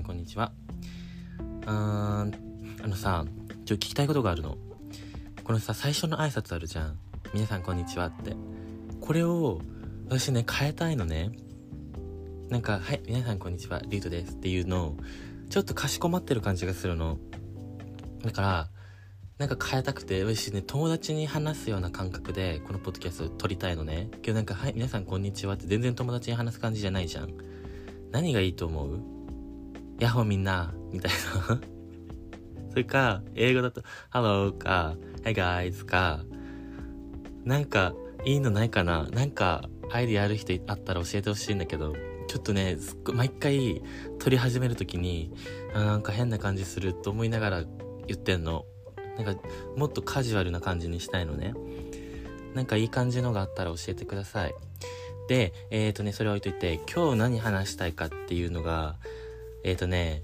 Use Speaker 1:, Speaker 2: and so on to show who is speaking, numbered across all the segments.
Speaker 1: んこんにちは。あーあのさちょっと聞きたいことがあるの。このさ最初の挨拶あるじゃん。皆さんこんにちは。って。これを私ね変えたいのね。なんか「はい皆さんこんにちは。リュウトです」っていうのをちょっとかしこまってる感じがするの。だからなんか変えたくて私ね友達に話すような感覚でこのポッドキャストを撮りたいのね。今日なんか「はい皆さんこんにちは」って全然友達に話す感じじゃないじゃん。何がいいと思う？ヤッホーみんな。みたいな。それか英語だと Hello か Hey guys か。なんかいいのないかな。なんかアイディアある人あったら教えてほしいんだけどちょっとねすっごい毎回撮り始める時になんか変な感じすると思いながら言ってんの。なんかもっとカジュアルな感じにしたいのね。なんかいい感じのがあったら教えてください。でえっ、ー、とねそれ置いといて今日何話したいかっていうのがえっ、ー、とね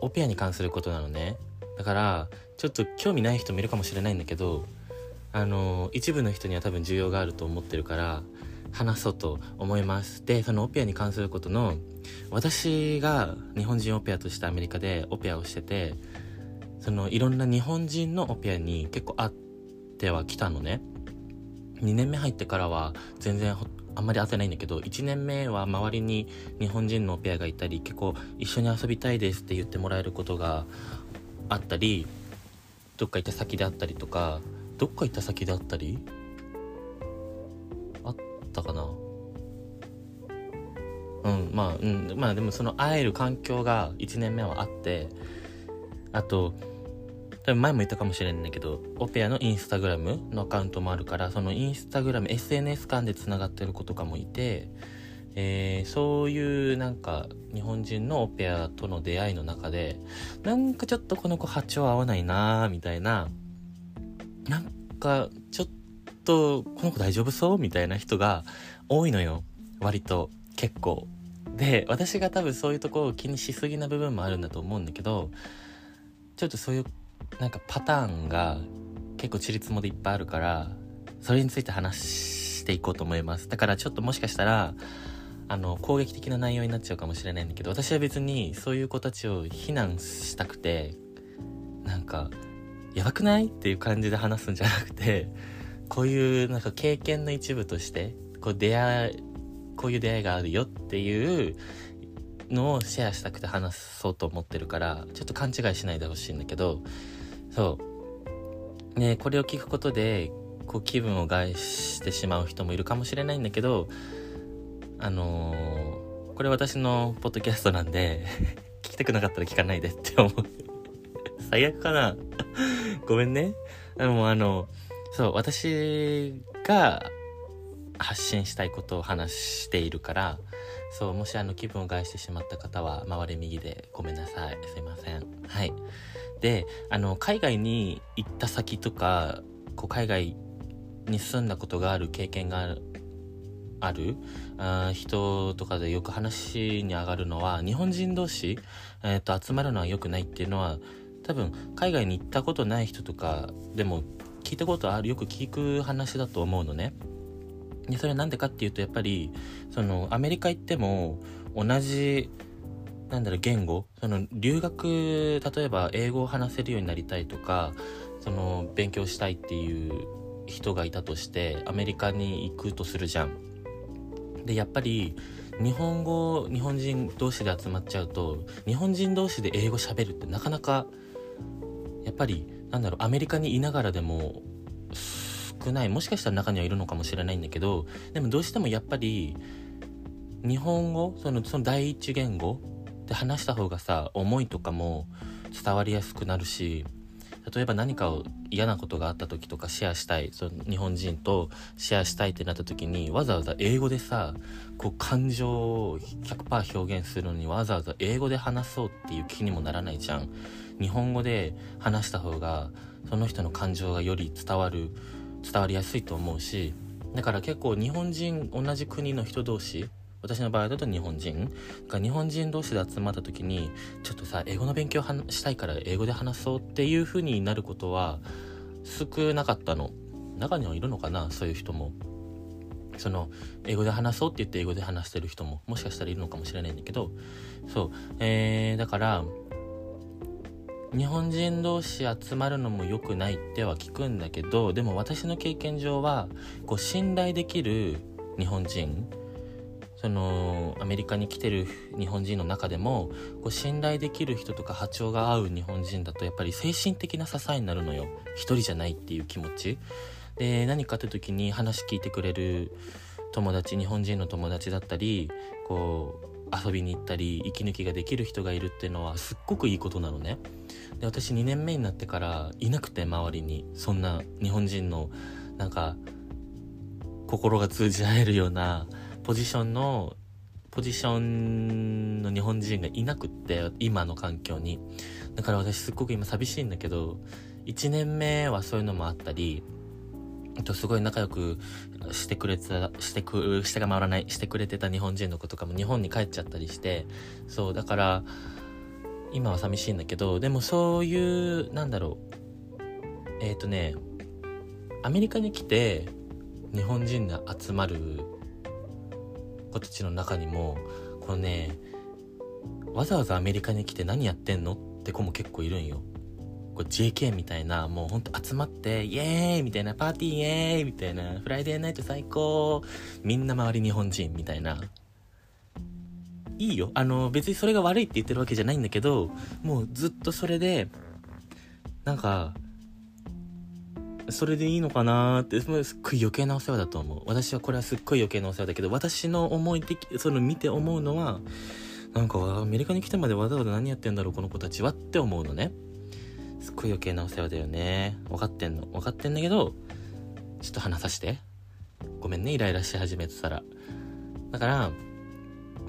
Speaker 1: オペアに関することなのね。だからちょっと興味ない人もいるかもしれないんだけどあの一部の人には多分需要があると思ってるから話そうと思います。でそのオペアに関することの私が日本人オペアとしてアメリカでオペアをしててそのいろんな日本人のオペアに結構会ってはきたのね。2年目入ってからは全然あんまり会ってないんだけど1年目は周りに日本人のペアがいたり結構一緒に遊びたいですって言ってもらえることがあったりどっか行った先であったりとかどっか行った先であったり？あったかな？うんまあうんまあでもその会える環境が1年目はあってあと多分前も言ったかもしれないんけど、オペアのインスタグラムのアカウントもあるから、そのインスタグラム、SNS 間で繋がってる子とかもいて、えー、そういうなんか日本人のオペアとの出会いの中で、なんかちょっとこの子波長合わないなーみたいな、なんかちょっとこの子大丈夫そうみたいな人が多いのよ。割と結構。で、私が多分そういうとこを気にしすぎな部分もあるんだと思うんだけど、ちょっとそういうなんかパターンが結構ちりつもでいっぱいあるからそれについて話していこうと思います。だからちょっともしかしたらあの攻撃的な内容になっちゃうかもしれないんだけど私は別にそういう子たちを非難したくてなんかやばくない？っていう感じで話すんじゃなくてこういうなんか経験の一部としてこう出会いこういう出会いがあるよっていうのをシェアしたくて話そうと思ってるからちょっと勘違いしないでほしいんだけどそう。ねこれを聞くことでこう気分を害してしまう人もいるかもしれないんだけどあのー、これ私のポッドキャストなんで 聞きたくなかったら聞かないでって思う。最悪かな。ごめんね。でもあのそう私が発信したいことを話しているからそうもしあの気分を害してしまった方は回れ右でごめんなさい。すいません。はい。であの海外に行った先とかこう海外に住んだことがある経験があるあるあ人とかでよく話に上がるのは日本人同士、えーと、集まるのは良くないっていうのは多分海外に行ったことない人とかでも聞いたことあるよく聞く話だと思うのね。でそれは何でかっていうとやっぱりそのアメリカ行っても同じなんだろう言語？その留学例えば英語を話せるようになりたいとかその勉強したいっていう人がいたとしてアメリカに行くとするじゃん。でやっぱり日本語日本人同士で集まっちゃうと日本人同士で英語喋るってなかなかやっぱりなんだろうアメリカにいながらでも少ないもしかしたら中にはいるのかもしれないんだけどでもどうしてもやっぱり日本語そのその第一言語で話した方がさ思いとかも伝わりやすくなるし例えば何かを嫌なことがあった時とかシェアしたいその日本人とシェアしたいってなった時にわざわざ英語でさこう感情を100%表現するのにわざわざ英語で話そうっていう気にもならないじゃん。日本語で話した方がその人の感情がより伝わる伝わりやすいと思うしだから結構日本人同じ国の人同士私の場合だと日本人が日本人同士で集まった時にちょっとさ英語の勉強したいから英語で話そうっていう風になることは少なかったの。中にはいるのかなそういう人も。その英語で話そうって言って英語で話してる人ももしかしたらいるのかもしれないんだけど。そう。えー、だから日本人同士集まるのも良くないっては聞くんだけどでも私の経験上はこう信頼できる日本人そのアメリカに来てる日本人の中でもこう信頼できる人とか波長が合う日本人だとやっぱり精神的な支えになるのよ。一人じゃないっていう気持ち。で何かって時に話聞いてくれる友達日本人の友達だったりこう遊びに行ったり息抜きができる人がいるっていうのはすっごくいいことなのね。で私2年目になってからいなくて周りにそんな日本人のなんか心が通じ合えるようなポジションのポジションの日本人がいなくって今の環境に。だから私すっごく今寂しいんだけど1年目はそういうのもあったりとすごい仲良くしてくれてた、してく、してが回らない、してくれてた日本人の子とかも日本に帰っちゃったりして、そう、だから、今は寂しいんだけど、でもそういう、なんだろう、えっ、ー、とね、アメリカに来て、日本人が集まる子たちの中にも、このね、わざわざアメリカに来て何やってんのって子も結構いるんよ。こう JK みたいな、もうほんと集まって、イエーイみたいな、パーティーイエーイみたいな、フライデーナイト最高みんな周り日本人みたいな。いいよ。あの、別にそれが悪いって言ってるわけじゃないんだけど、もうずっとそれで、なんか、それでいいのかなって、すっごい余計なお世話だと思う。私はこれはすっごい余計なお世話だけど、私の思い的、その見て思うのは、なんかアメリカに来てまでわざわざ何やってんだろうこの子たちはって思うのね。すっごい余計なお世話だよね。分かってんの。分かってんだけど、ちょっと話さして。ごめんね、イライラし始めてたら。だから、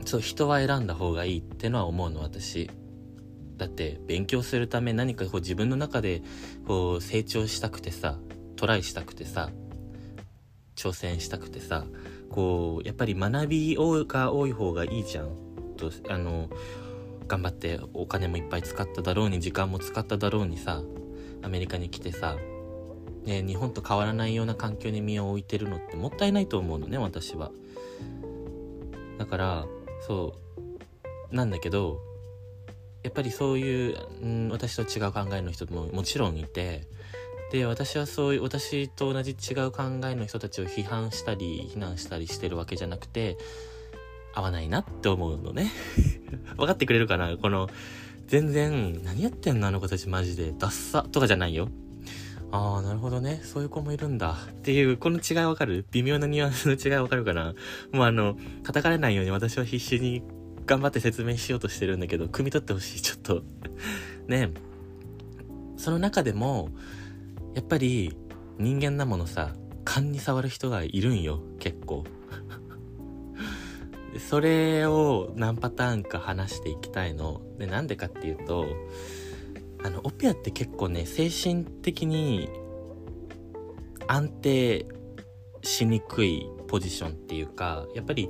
Speaker 1: そう、人は選んだ方がいいってのは思うの、私。だって、勉強するため何かこう自分の中で、こう、成長したくてさ、トライしたくてさ、挑戦したくてさ、こう、やっぱり学びが多い方がいいじゃん。と、あの、頑張ってお金もいっぱい使っただろうに時間も使っただろうにさアメリカに来てさ、ね、日本と変わらないような環境に身を置いてるのってもったいないと思うのね私はだからそうなんだけどやっぱりそういう、うん、私と違う考えの人ももちろんいてで私はそういう私と同じ違う考えの人たちを批判したり非難したりしてるわけじゃなくて合わないなって思うのね 分かってくれるかな？この、全然、何やってんのあの子たちマジで。ダッサとかじゃないよ。ああ、なるほどね。そういう子もいるんだ。っていう、この違いわかる？微妙なニュアンスの違いわかるかな？もうあの、叩かれないように私は必死に頑張って説明しようとしてるんだけど、汲み取ってほしい、ちょっとねその中でも、やっぱり人間なものさ、勘に触る人がいるんよ、結構。それを何パターンか話していきたいの。で、なんでかっていうと、あの、オペアって結構ね、精神的に安定しにくいポジションっていうか、やっぱり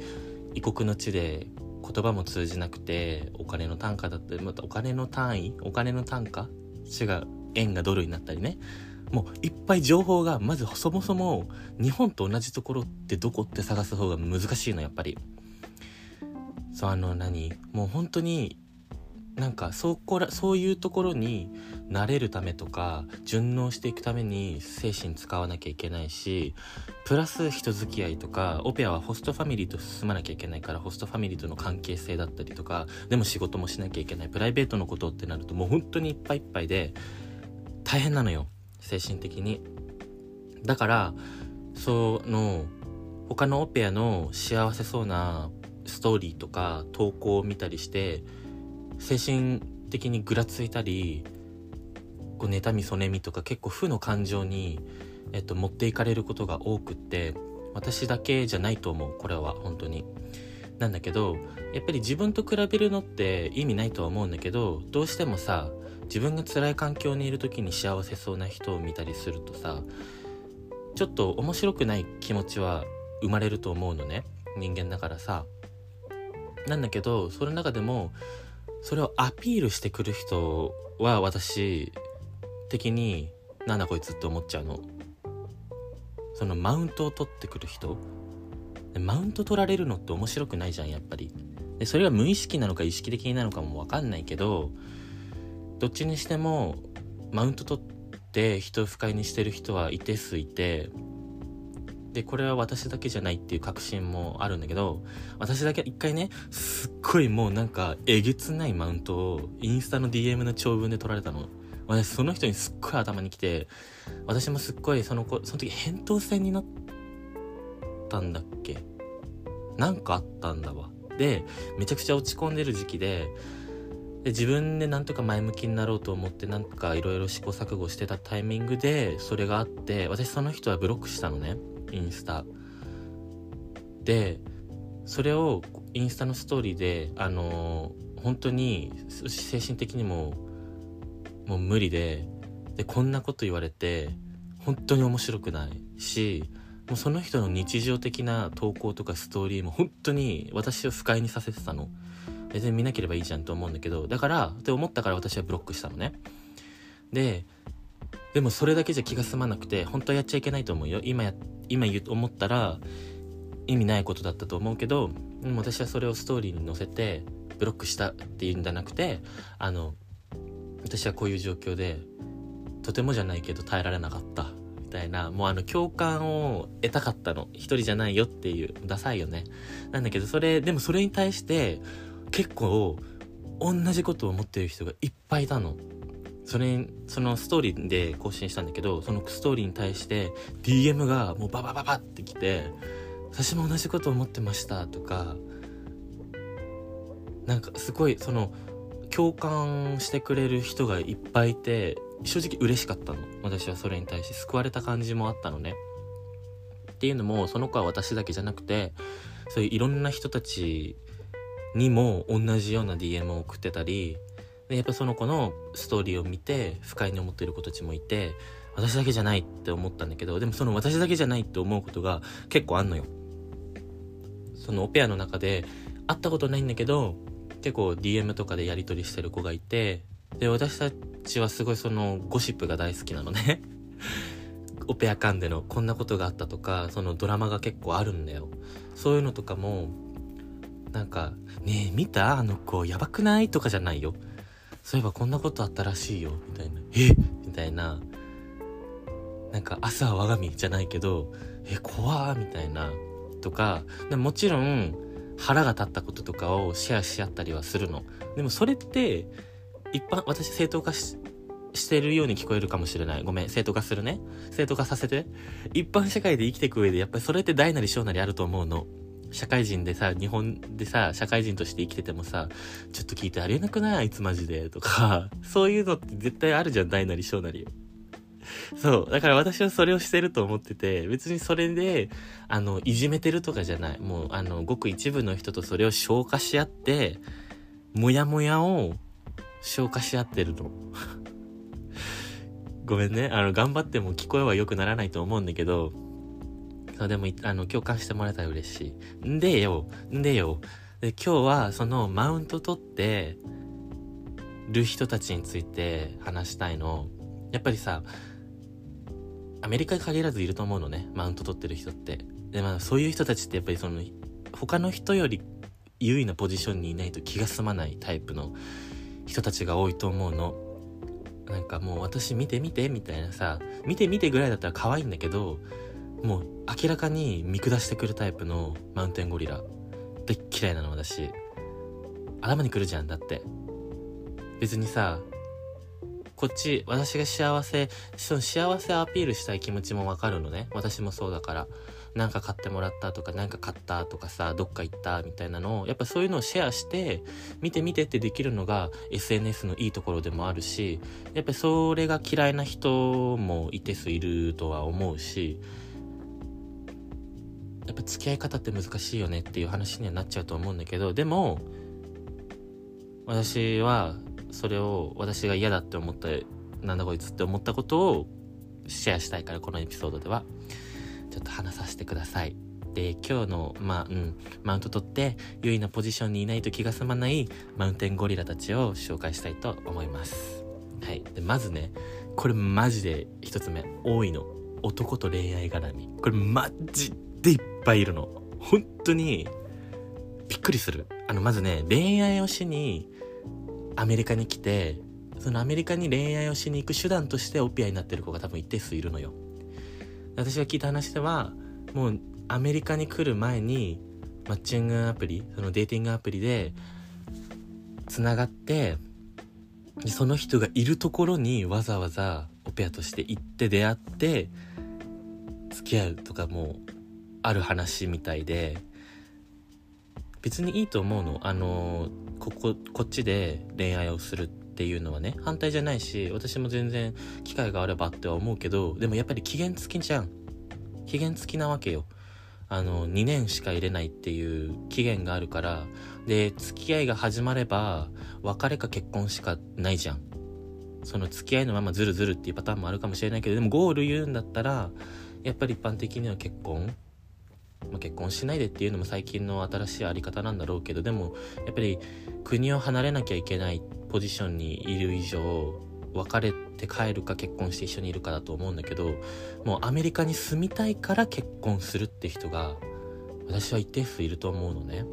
Speaker 1: 異国の地で言葉も通じなくて、お金の単価だったり、またお金の単位お金の単価違う。円がドルになったりね。もういっぱい情報が、まずそもそも日本と同じところってどこって探す方が難しいの、やっぱり。そうあの何？もう本当になんかそこらそういうところに慣れるためとか順応していくために精神使わなきゃいけないしプラス人付き合いとかオペアはホストファミリーと進まなきゃいけないからホストファミリーとの関係性だったりとかでも仕事もしなきゃいけない。プライベートのことってなるともう本当にいっぱいいっぱいで大変なのよ。精神的に。だからその他のオペアの幸せそうなストーリーとか投稿を見たりして精神的にぐらついたりこう妬みそねみとか結構負の感情に、えっと、持っていかれることが多くって私だけじゃないと思うこれは本当に。なんだけどやっぱり自分と比べるのって意味ないとは思うんだけどどうしてもさ自分が辛い環境にいる時に幸せそうな人を見たりするとさちょっと面白くない気持ちは生まれると思うのね人間だからさなんだけど、その中でも、それをアピールしてくる人は私的に、なんだこいつって思っちゃうの。そのマウントを取ってくる人マウント取られるのって面白くないじゃんやっぱりでそれが無意識なのか意識的なのかも分かんないけどどっちにしてもマウント取って人を不快にしてる人は一定数いてでこれは私だけじゃないっていう確信もあるんだけど私だけ一回ねすっごいもうなんかえげつないマウントをインスタの DM の長文で取られたの。私その人にすっごい頭に来て私もすっごいその子その時扁桃腺になったんだっけ？なんかあったんだわ。でめちゃくちゃ落ち込んでる時期でで自分でなんとか前向きになろうと思ってなんかいろいろ試行錯誤してたタイミングでそれがあって私その人はブロックしたのね。インスタ。でそれをインスタのストーリーであのー、本当に精神的にももう無理ででこんなこと言われて本当に面白くないしもうその人の日常的な投稿とかストーリーも本当に私を不快にさせてたの。別に見なければいいじゃんと思うんだけどだからって思ったから私はブロックしたのね。ででもそれだけじゃ気が済まなくて本当はやっちゃいけないと思うよ。今や今言う思ったら意味ないことだったと思うけど私はそれをストーリーに載せてブロックしたっていうんじゃなくてあの私はこういう状況でとてもじゃないけど耐えられなかったみたいなもうあの共感を得たかったの。一人じゃないよっていうダサいよね。なんだけどそれでもそれに対して結構同じことを思ってる人がいっぱいいたの。それそのストーリーで更新したんだけどそのストーリーに対して DM がもうババババってきて私も同じこと思ってましたとかなんかすごいその共感してくれる人がいっぱいいて正直嬉しかったの。私はそれに対して救われた感じもあったのね。っていうのもその子は私だけじゃなくてそういういろんな人たちにも同じような DM を送ってたりでやっぱその子のストーリーを見て不快に思っている子たちもいて私だけじゃないって思ったんだけどでもその私だけじゃないって思うことが結構あんのよそのオペアの中で会ったことないんだけど結構 DM とかでやり取りしてる子がいて、で、私たちはすごいそのゴシップが大好きなのね オペア間でのこんなことがあったとか、そのドラマが結構あるんだよ。そういうのとかも、なんか、ねえ、見た？あの子、やばくない？とかじゃないよ。そういえばこんなことあったらしいよ。みたいな。え？みたいな。なんか、朝は我が身じゃないけど、え、怖みたいな。とかで、もちろん、腹が立ったこととかをシェアし合ったりはするの。でもそれって、一般、私正当化ししてるように聞こえるかもしれない。ごめん、正当化するね。正当化させて。一般社会で生きていく上で、やっぱりそれって大なり小なりあると思うの。社会人でさ、日本でさ、社会人として生きててもさ、ちょっと聞いてありえなくない？あいつマジで。とか、そういうのって絶対あるじゃん、大なり小なり。そう。だから私はそれをしてると思ってて、別にそれで、あの、いじめてるとかじゃない。もう、あの、ごく一部の人とそれを消化し合って、もやもやを消化し合ってるの。ごめんね。あの、頑張っても聞こえは良くならないと思うんだけど、そう、でも、あの、共感してもらえたら嬉しい。んでよ、んでよ。で、今日は、その、マウント取ってる人たちについて話したいの。やっぱりさ、アメリカに限らずいると思うのね、マウント取ってる人って。で、まあそういう人たちってやっぱりその、他の人より優位なポジションにいないと気が済まないタイプの人たちが多いと思うの。なんかもう私見て見てみたいなさ、見て見てぐらいだったら可愛いんだけど、もう明らかに見下してくるタイプのマウンテンゴリラ。で嫌いなの私。頭に来るじゃん、だって。別にさ、こっち、私が幸せ、その幸せアピールしたい気持ちもわかるのね。私もそうだから。なんか買ってもらったとか、なんか買ったとかさ、どっか行ったみたいなのを、やっぱそういうのをシェアして、見て見てってできるのが SNS のいいところでもあるし、やっぱそれが嫌いな人も一定数いるとは思うし、やっぱ付き合い方って難しいよねっていう話にはなっちゃうと思うんだけど、でも、私はそれを私が嫌だって思ったなんだこいつって思ったことをシェアしたいからこのエピソードでは。ちょっと話させてください。で今日のまあうんマウント取って優位なポジションにいないと気が済まないマウンテンゴリラたちを紹介したいと思います。はい。でまずねこれマジで一つ目多いの。男と恋愛絡み。これマジでいっぱいいるの。本当にびっくりする。あのまずね恋愛をしにアメリカに来てそのアメリカに恋愛をしに行く手段としてオピアになってる子が多分一定数いるのよ。私が聞いた話ではもうアメリカに来る前にマッチングアプリそのデーティングアプリでつながってその人がいるところにわざわざオペアとして行って出会って付き合うとかもある話みたいで別にいいと思うの。あのこここっちで恋愛をするっていうのはね反対じゃないし私も全然機会があればっては思うけどでもやっぱり期限付きじゃん。期限付きなわけよ。あの2年しか入れないっていう期限があるからで付き合いが始まれば別れか結婚しかないじゃん。その付き合いのままズルズルっていうパターンもあるかもしれないけどでもゴール言うんだったらやっぱり一般的には結婚まあ、結婚しないでっていうのも最近の新しいあり方なんだろうけどでもやっぱり国を離れなきゃいけないポジションにいる以上別れて帰るか結婚して一緒にいるかだと思うんだけどもうアメリカに住みたいから結婚するって人が私は一定数いると思うのね。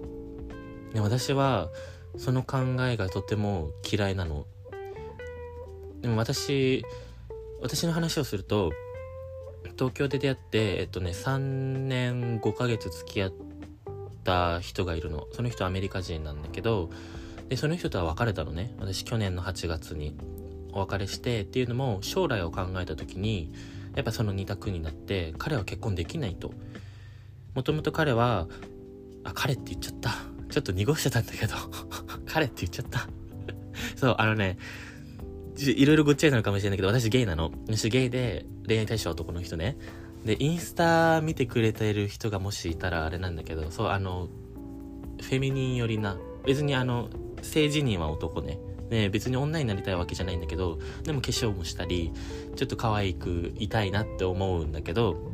Speaker 1: で私はその考えがとても嫌いなの。でも私私の話をすると東京で出会ってえっとね3年5ヶ月付き合った人がいるの。その人アメリカ人なんだけどでその人とは別れたのね。私去年の8月にお別れしてっていうのも将来を考えた時にやっぱその2択になって彼は結婚できないと。もともと彼はあ彼って言っちゃった。ちょっと濁してたんだけど。彼って言っちゃった。そうあのねいろいろごっちゃになるかもしれないけど、私ゲイなの。私ゲイで恋愛対象は男の人ね。で、インスタ見てくれてる人がもしいたらあれなんだけど、そう、あの、フェミニン寄りな、別にあの、性自認は男ね。ね、別に女になりたいわけじゃないんだけど、でも化粧もしたり、ちょっと可愛くいたいなって思うんだけど、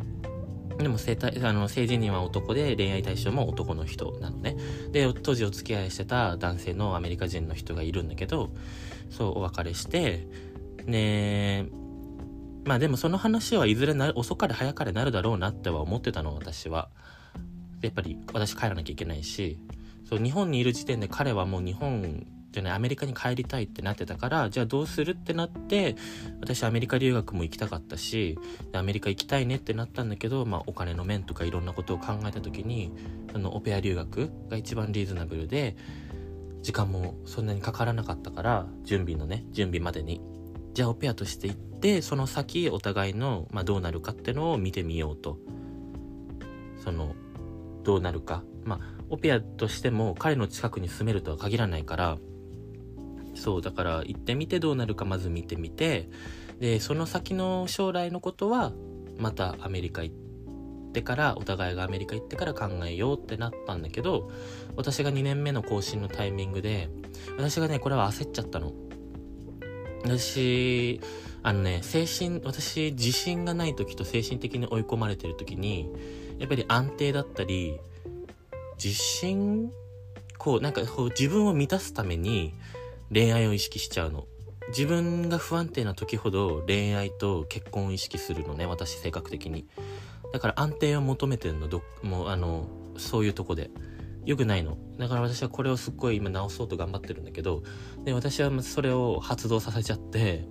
Speaker 1: でも性あの性自認は男で恋愛対象も男の人なのね。で、当時お付き合いしてた男性のアメリカ人の人がいるんだけど、そう、お別れして、ねまあでもその話はいずれな遅かれ早かれなるだろうなっては思ってたの、私は。やっぱり私帰らなきゃいけないし、そう、日本にいる時点で彼はもう日本じゃない、アメリカに帰りたいってなってたから、じゃあどうするってなって、私アメリカ留学も行きたかったし、アメリカ行きたいねってなったんだけど、まあお金の面とかいろんなことを考えた時に、あの、オペア留学が一番リーズナブルで、時間もそんなにかからなかったから準備のね準備までに。じゃあオペアとして行ってその先お互いの、まあ、どうなるかってのを見てみようと。そのどうなるか。まあオペアとしても彼の近くに住めるとは限らないから。そうだから行ってみてどうなるかまず見てみて。でその先の将来のことはまたアメリカ行ってってからお互いがアメリカ行ってから考えようってなったんだけど私が2年目の更新のタイミングで私がねこれは焦っちゃったの。私あのね精神私自信がない時と精神的に追い込まれてる時にやっぱり安定だったり自信こうなんかこう自分を満たすために恋愛を意識しちゃうの。自分が不安定な時ほど恋愛と結婚を意識するのね私性格的に。だから安定を求めてるのどもうあのそういうとこで。良くないの。だから私はこれをすっごい今直そうと頑張ってるんだけどで私はそれを発動させちゃって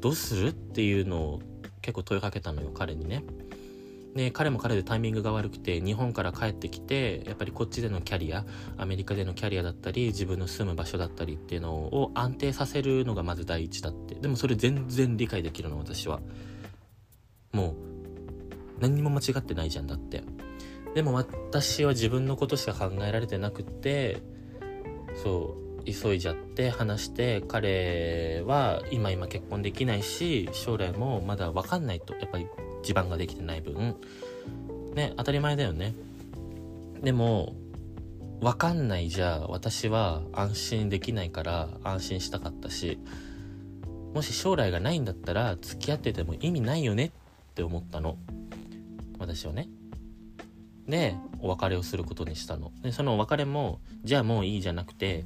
Speaker 1: どうするっていうのを結構問いかけたのよ彼にね。で彼も彼でタイミングが悪くて日本から帰ってきてやっぱりこっちでのキャリアアメリカでのキャリアだったり自分の住む場所だったりっていうのを安定させるのがまず第一だって。でもそれ全然理解できるの私は。もう何にも間違ってないじゃんだって。でも私は自分のことしか考えられてなくってそう急いじゃって話して彼は今今結婚できないし将来もまだ分かんないとやっぱり地盤ができてない分。ね当たり前だよね。でも分かんないじゃ私は安心できないから安心したかったしもし将来がないんだったら付き合ってても意味ないよねって思ったの。私はね。でお別れをすることにしたの。でそのお別れもじゃあもういいじゃなくて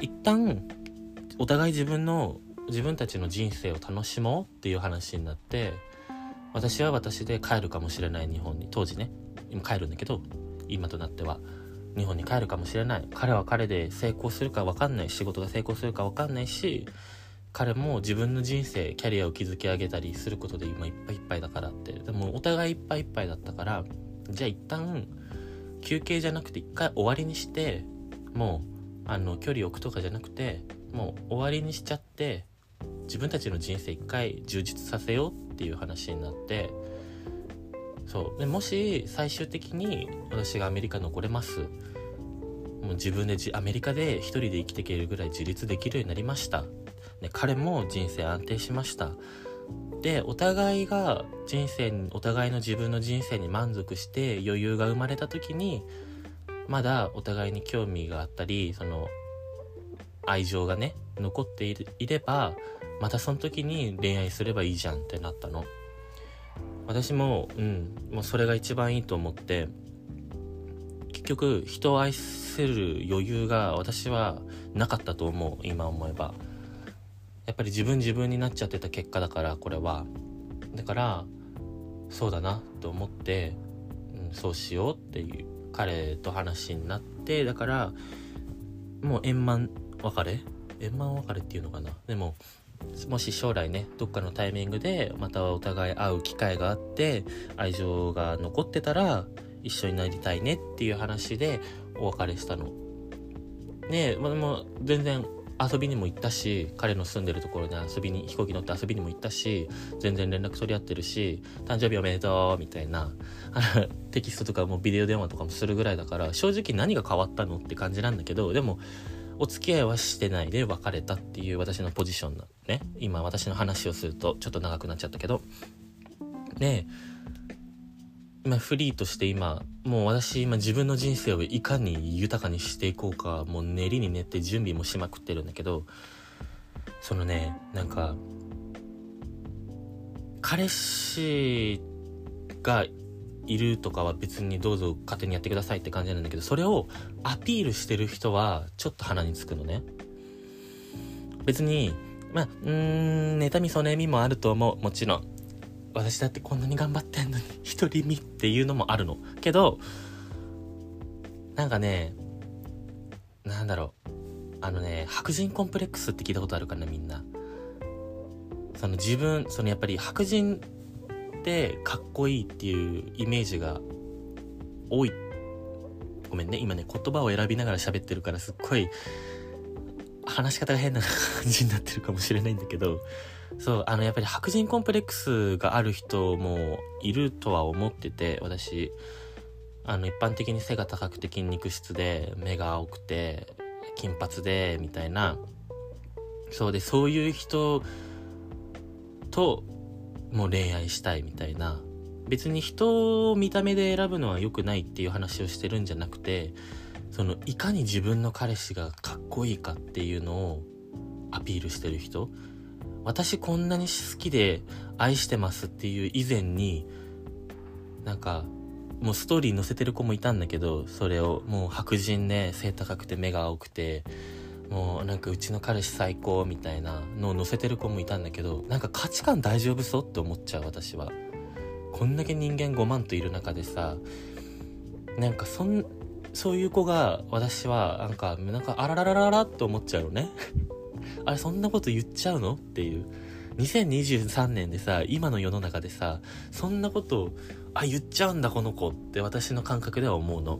Speaker 1: 一旦お互い自分の自分たちの人生を楽しもうっていう話になって私は私で帰るかもしれない日本に。当時ね。今帰るんだけど今となっては。日本に帰るかもしれない。彼は彼で成功するか分かんない仕事が成功するか分かんないし彼も自分の人生キャリアを築き上げたりすることで今いっぱいいっぱいだからって。でもお互いいっぱいいっぱいだったからじゃあ一旦休憩じゃなくて一回終わりにしてもうあの距離置くとかじゃなくてもう終わりにしちゃって自分たちの人生一回充実させようっていう話になって。そう。でもし最終的に私がアメリカ残れます。もう自分でアメリカで一人で生きていけるぐらい自立できるようになりました。で彼も人生安定しました。でお互いが人生にお互いの自分の人生に満足して余裕が生まれた時にまだお互いに興味があったりその愛情がね残っていればまたその時に恋愛すればいいじゃんってなったの。私もうんもうそれが一番いいと思って結局人を愛せる余裕が私はなかったと思う今思えば。やっぱり自分自分になっちゃってた結果だからこれは。だからそうだなと思って、うん、そうしようっていう彼と話になってだからもう円満別れ？円満別れっていうのかな？でももし将来ねどっかのタイミングでまたお互い会う機会があって愛情が残ってたら一緒になりたいねっていう話でお別れしたの。ねまあ、でも全然遊びにも行ったし彼の住んでるところに遊びに飛行機乗って遊びにも行ったし全然連絡取り合ってるし誕生日おめでとうみたいな テキストとかもビデオ電話とかもするぐらいだから正直何が変わったのって感じなんだけどでもお付き合いはしてないで別れたっていう私のポジションなね。今私の話をするとちょっと長くなっちゃったけど。ね今フリーとして今もう私今自分の人生をいかに豊かにしていこうかもう練りに練って準備もしまくってるんだけどそのねなんか彼氏がいるとかは別にどうぞ勝手にやってくださいって感じなんだけどそれをアピールしてる人はちょっと鼻につくのね。別にまあうーん妬みそねみもあると思う。もちろん。私だってこんなに頑張ってんのに独り身っていうのもあるの。けどなんかねなんだろう。あのね白人コンプレックスって聞いたことあるかなみんな。その自分そのやっぱり白人ってかっこいいっていうイメージが多い。ごめんね今ね言葉を選びながら喋ってるからすっごい話し方が変な感じになってるかもしれないんだけどそうあのやっぱり白人コンプレックスがある人もいるとは思ってて私。あの一般的に背が高くて筋肉質で目が青くて金髪でみたいな。そうでそういう人ともう恋愛したいみたいな。別に人を見た目で選ぶのは良くないっていう話をしてるんじゃなくてそのいかに自分の彼氏がかっこいいかっていうのをアピールしてる人。私こんなに好きで愛してますっていう以前になんかもうストーリー載せてる子もいたんだけどそれをもう白人で背高くて目が青くてもうなんかうちの彼氏最高みたいなのを載せてる子もいたんだけどなんか価値観大丈夫そうって思っちゃう私は。こんだけ人間5万といる中でさなんかそんそういう子が私はなんかなんかあらららららって思っちゃうのね。あれそんなこと言っちゃうの？っていう。2023年でさ今の世の中でさそんなことあ言っちゃうんだこの子って私の感覚では思うの。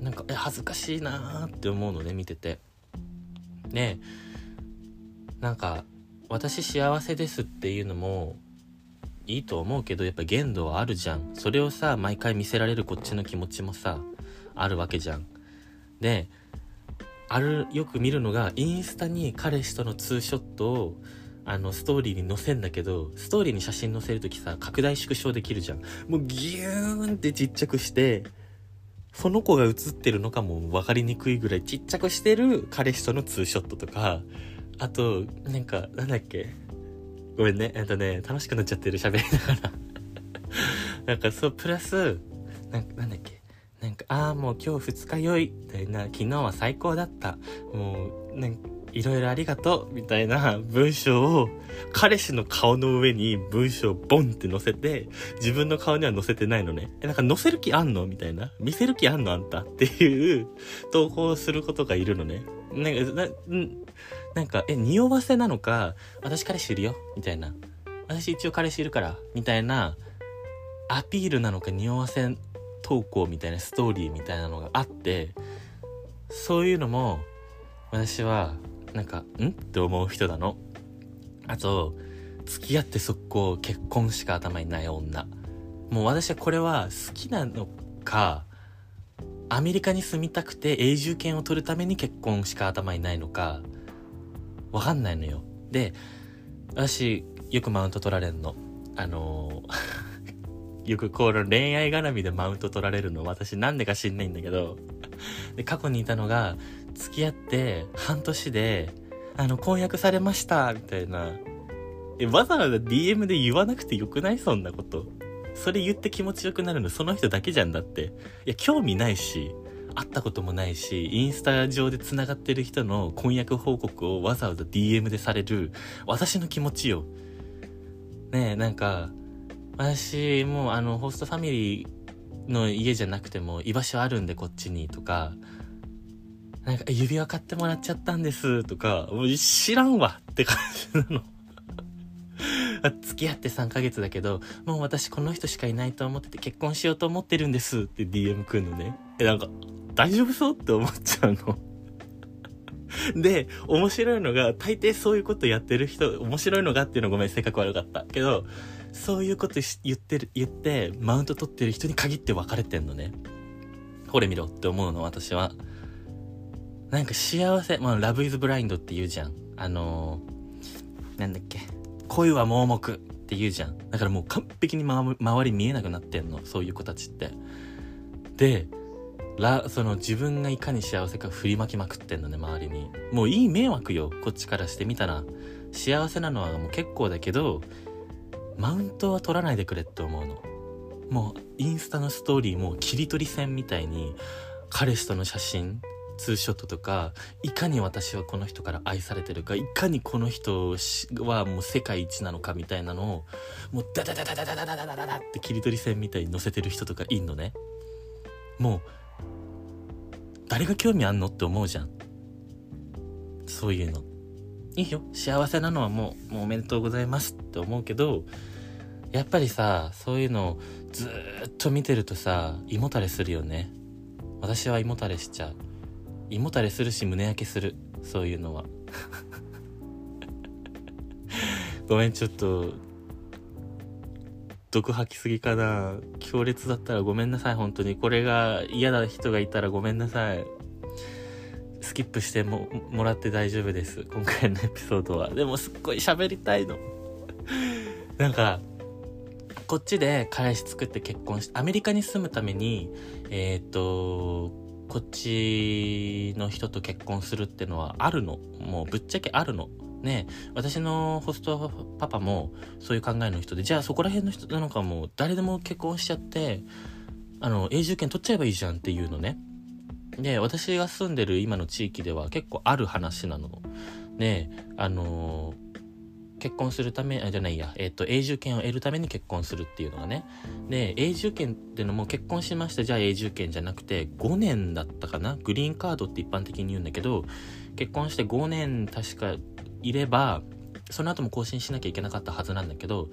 Speaker 1: なんかえ恥ずかしいなーって思うのね見てて。ねなんか私幸せですっていうのもいいと思うけどやっぱ限度はあるじゃん。それをさ毎回見せられるこっちの気持ちもさあるわけじゃん。であるよく見るのがインスタに彼氏とのツーショットをあのストーリーに載せんだけどストーリーに写真載せるときさ拡大縮小できるじゃんもうギューンってちっちゃくしてその子が写ってるのかも分かりにくいぐらいちっちゃくしてる彼氏とのツーショットとか、あと、なんか、なんだっけ？ごめんね。えっとね、楽しくなっちゃってる喋りながら なんかそう、プラス、ななんだっけ？なんか、ああ、もう今日二日酔い。みたいな、昨日は最高だった。もう、なんかいろいろありがとうみたいな文章を彼氏の顔の上に文章をボンって載せて自分の顔には載せてないのね。え、なんか載せる気あんの？みたいな。見せる気あんのあんた？っていう投稿をすることがいるのね。なんか、な、なんか、え、匂わせなのか、私彼氏いるよみたいな。私一応彼氏いるからみたいなアピールなのか匂わせ投稿みたいなストーリーみたいなのがあってそういうのも私はなんかん？って思う人なの。あと付き合って速攻結婚しか頭にない女。もう私はこれは好きなのかアメリカに住みたくて永住権を取るために結婚しか頭にないのかわかんないのよ。で私よくマウント取られんの。あのー、よくこの恋愛絡みでマウント取られるの私なんでか知んないんだけど で過去にいたのが付き合って半年で、あの、婚約されました、みたいな。え、わざわざ DM で言わなくてよくないそんなこと。それ言って気持ちよくなるのその人だけじゃんだって。いや、興味ないし、会ったこともないし、インスタ上で繋がってる人の婚約報告をわざわざ DM でされる、私の気持ちよ。ねえ、なんか、私もうあの、ホストファミリーの家じゃなくても居場所あるんでこっちにとか、なんか、指輪買ってもらっちゃったんです、とか、もう知らんわって感じなの。付き合って3ヶ月だけど、もう私この人しかいないと思ってて結婚しようと思ってるんですって DM くんのね。え、なんか、大丈夫そうって思っちゃうの。で、面白いのが、大抵そういうことやってる人、面白いのがっていうのごめん、性格悪かった。けど、そういうこと言ってる、言って、マウント取ってる人に限って別れてんのね。これ見ろって思うの、私は。なんか幸せ、まあ、ラブイズブラインドって言うじゃん。あのー、なんだっけ。恋は盲目って言うじゃん。だからもう完璧に周り見えなくなってんの。そういう子たちって。で、ら、その自分がいかに幸せか振りまきまくってんのね、周りに。もういい迷惑よ、こっちからしてみたら。幸せなのはもう結構だけど、マウントは取らないでくれって思うの。もうインスタのストーリーも切り取り線みたいに、彼氏との写真ツーショットとかいかに私はこの人から愛されてるかいかにこの人はもう世界一なのかみたいなのをもうダダダダダダダダダダダって切り取り線みたいに載せてる人とかいんのね。もう誰が興味あんのって思うじゃん。そういうの。いいよ。幸せなのはもうもうおめでとうございますって思うけどやっぱりさそういうのをずっと見てるとさ胃もたれするよね。私は胃もたれしちゃう。胃もたれするし胸焼けする。そういうのは。ごめんちょっと毒吐きすぎかな。強烈だったらごめんなさい。本当に。これが嫌な人がいたらごめんなさい。キップしてももらって大丈夫です今回のエピソードはでもすっごい喋りたいの なんかこっちで彼氏作って結婚してアメリカに住むためにえっ、とこっちの人と結婚するってのはあるの。もうぶっちゃけあるの。ね私のホストパパもそういう考えの人で、じゃあそこら辺の人なのかも誰でも結婚しちゃって、あの、永住権取っちゃえばいいじゃんっていうのね。で、私が住んでる今の地域では結構ある話なの。ねあのー結婚するため、あ、じゃないや、えっ、ー、と、永住権を得るために結婚するっていうのがね。で、永住権っていうのも結婚しました、じゃあ永住権じゃなくて、5年だったかなグリーンカードって一般的に言うんだけど、結婚して5年確かいれば、その後も更新しなきゃいけなかったはずなんだけど、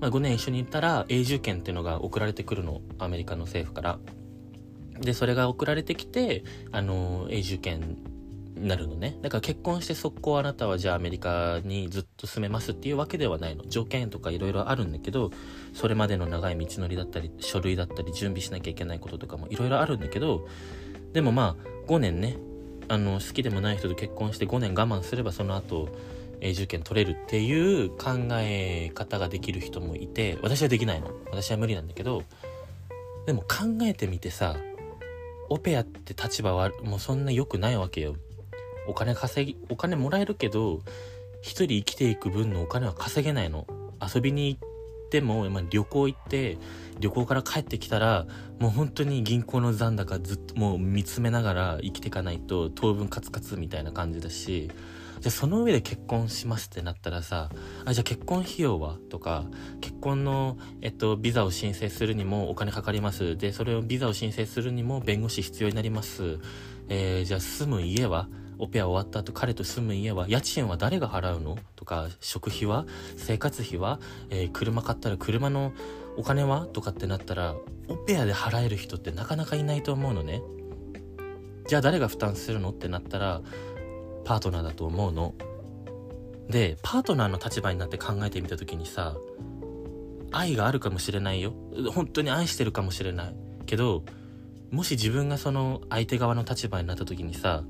Speaker 1: まあ、5年一緒にいたら永住権っていうのが送られてくるの、アメリカの政府から。で、それが送られてきて、あの、永住権になるのね。だから結婚して速攻あなたはじゃあアメリカにずっと住めますっていうわけではないの。条件とかいろいろあるんだけど、それまでの長い道のりだったり、書類だったり、準備しなきゃいけないこととかもいろいろあるんだけど、でもまあ、5年ね、あの、好きでもない人と結婚して5年我慢すればその後、永住権取れるっていう考え方ができる人もいて、私はできないの。私は無理なんだけど、でも考えてみてさ、オペアって立場はもうそんな良くないわけよ。お金稼ぎ、お金もらえるけど、一人生きていく分のお金は稼げないの。遊びに行っても、まあ、旅行行って旅行から帰ってきたらもう本当に銀行の残高ずっともう見つめながら生きていかないと当分カツカツみたいな感じだしじゃあその上で結婚しますってなったらさあじゃあ結婚費用はとか結婚の、えっと、ビザを申請するにもお金かかります。でそれをビザを申請するにも弁護士必要になります。えー、じゃあ住む家はオペア終わった後彼と住む家は家賃は誰が払うの？とか食費は？生活費は、えー、車買ったら車のお金は？とかってなったらオペアで払える人ってなかなかいないと思うのね。じゃあ誰が負担するの？ってなったらパートナーだと思うの。でパートナーの立場になって考えてみた時にさ愛があるかもしれないよ。本当に愛してるかもしれない。けどもし自分がその相手側の立場になった時にさ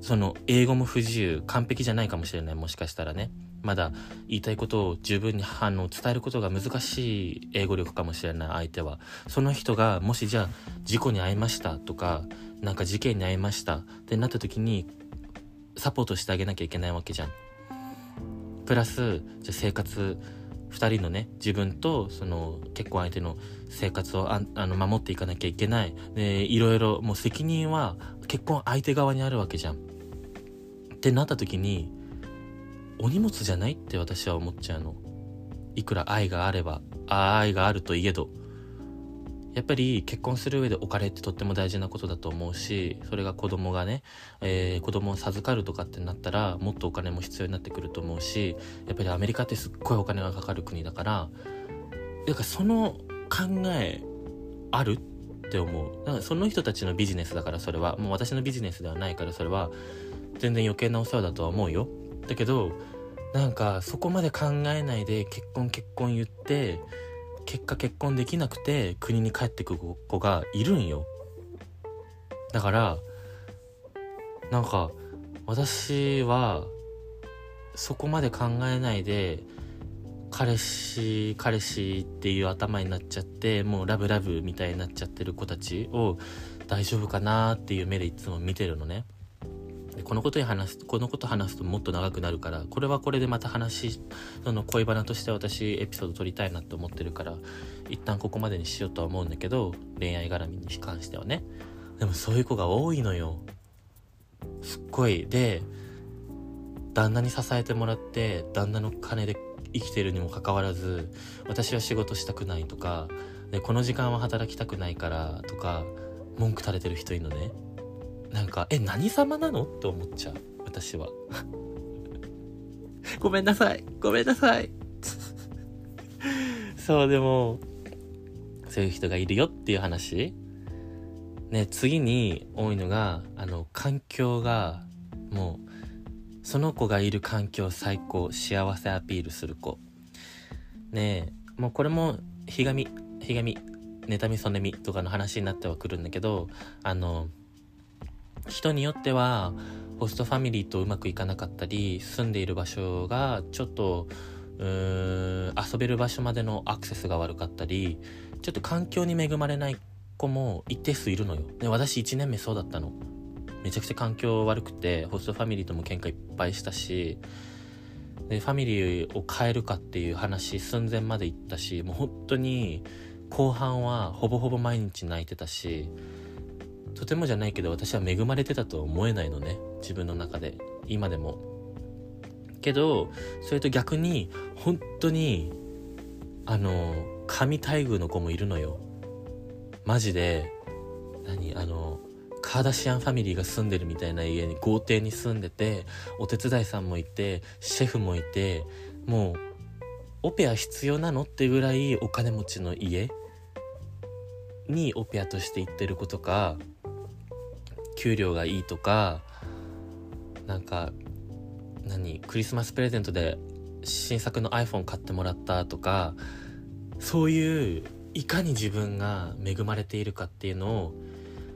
Speaker 1: その英語も不自由完璧じゃないかもしれないもしかしたらね。まだ言いたいことを十分にあの伝えることが難しい英語力かもしれない相手は。その人がもしじゃあ事故に遭いましたとかなんか事件に遭いましたってなった時にサポートしてあげなきゃいけないわけじゃん。プラスじゃ生活2人のね自分とその結婚相手の生活をあの守っていかなきゃいけない。でいろいろもう責任は結婚相手側にあるわけじゃん。ってなった時にお荷物じゃないって私は思っちゃうの。いくら愛があれば愛があるといえど。やっぱり結婚する上でお金ってとっても大事なことだと思うしそれが子供がね、えー、子供を授かるとかってなったらもっとお金も必要になってくると思うしやっぱりアメリカってすっごいお金がかかる国だからだからその考えあるって思う。だからその人たちのビジネスだからそれは。もう私のビジネスではないからそれは。全然余計なお世話だとは思うよ。だけどなんかそこまで考えないで結婚結婚言って結果結婚できなくて国に帰ってく子がいるんよ。だからなんか私はそこまで考えないで彼氏彼氏っていう頭になっちゃってもうラブラブみたいになっちゃってる子たちを大丈夫かなっていう目でいつも見てるのね。このことに話すこのこと話すともっと長くなるからこれはこれでまた話その恋バナとして私エピソード撮りたいなと思ってるから一旦ここまでにしようとは思うんだけど恋愛絡みに関してはね。でもそういう子が多いのよ。すっごい。で旦那に支えてもらって旦那の金で生きてるにもかかわらず私は仕事したくないとかでこの時間は働きたくないからとか文句垂れてる人いるのね。なんか、え、何様なの？って思っちゃう。私は。ごめんなさい。ごめんなさい。そう、でも、そういう人がいるよっていう話。ね、次に多いのが、あの、環境が、もう、その子がいる環境最高、幸せアピールする子。ねもうこれも、ひがみ、ひがみ、妬み、そねみとかの話になってはくるんだけど、あの、人によってはホストファミリーとうまくいかなかったり住んでいる場所がちょっとうーん遊べる場所までのアクセスが悪かったりちょっと環境に恵まれない子も一定数いるのよ。で私1年目そうだったの。めちゃくちゃ環境悪くてホストファミリーとも喧嘩いっぱいしたしでファミリーを変えるかっていう話寸前まで行ったしもう本当に後半はほぼほぼ毎日泣いてたしとてもじゃないけど私は恵まれてたとは思えないのね。自分の中で。今でも。けどそれと逆に本当にあの神待遇の子もいるのよ。マジで。何あのカーダシアンファミリーが住んでるみたいな家に豪邸に住んでてお手伝いさんもいてシェフもいてもうオペア必要なのってぐらいお金持ちの家にオペアとして行ってる子とか給料がいいとかなんか何クリスマスプレゼントで新作の iPhone 買ってもらったとかそういういかに自分が恵まれているかっていうのを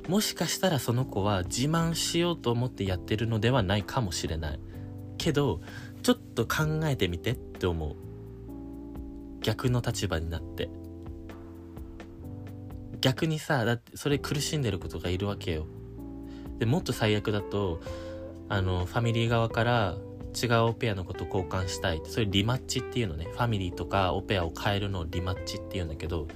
Speaker 1: もしかしたらその子は自慢しようと思ってやってるのではないかもしれない。けどちょっと考えてみてって思う。逆の立場になって。逆にさだってそれ苦しんでることがいるわけよ。でもっと最悪だとあのファミリー側から違うオペアのこと交換したい。ってそれリマッチっていうのね。ファミリーとかオペアを変えるのをリマッチっていうんだけど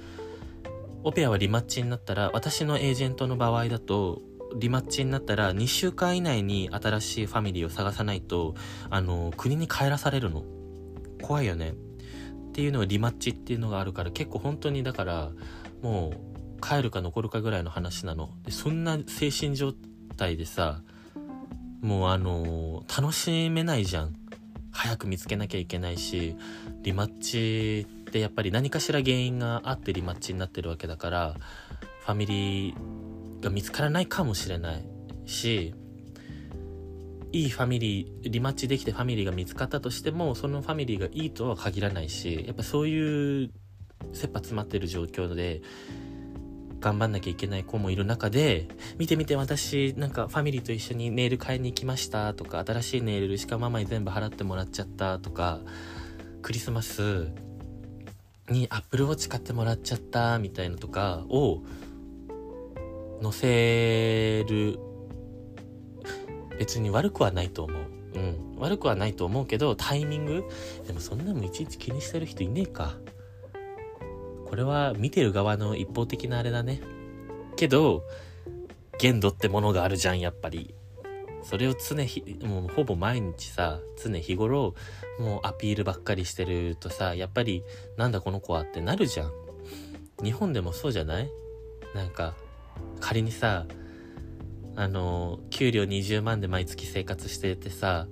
Speaker 1: オペアはリマッチになったら私のエージェントの場合だとリマッチになったら2週間以内に新しいファミリーを探さないとあの国に帰らされるの。怖いよね。っていうのがリマッチっていうのがあるから結構本当にだからもう帰るか残るかぐらいの話なの。でそんな精神状態でさもうあのー、楽しめないじゃん。早く見つけなきゃいけないしリマッチってやっぱり何かしら原因があってリマッチになってるわけだからファミリーが見つからないかもしれないしいいファミリーリマッチできてファミリーが見つかったとしてもそのファミリーがいいとは限らないしやっぱそういう切羽詰まってる状況で頑張んなきゃいけない子もいる中で、見て見て私、なんかファミリーと一緒にネイル買いに行きましたとか、新しいネイルしかママに全部払ってもらっちゃったとか、クリスマスにアップルウォッチ買ってもらっちゃったみたいなとかを載せる別に悪くはないと思う。うん。悪くはないと思うけど、タイミング？でもそんなのいちいち気にしてる人いねえか。これは見てる側の一方的なあれだね。けど、限度ってものがあるじゃん、やっぱり。それを常日、もうほぼ毎日さ、常日頃、もうアピールばっかりしてるとさ、やっぱり、なんだこの子はってなるじゃん。日本でもそうじゃない？なんか、仮にさ、あの、給料20万で毎月生活しててさ、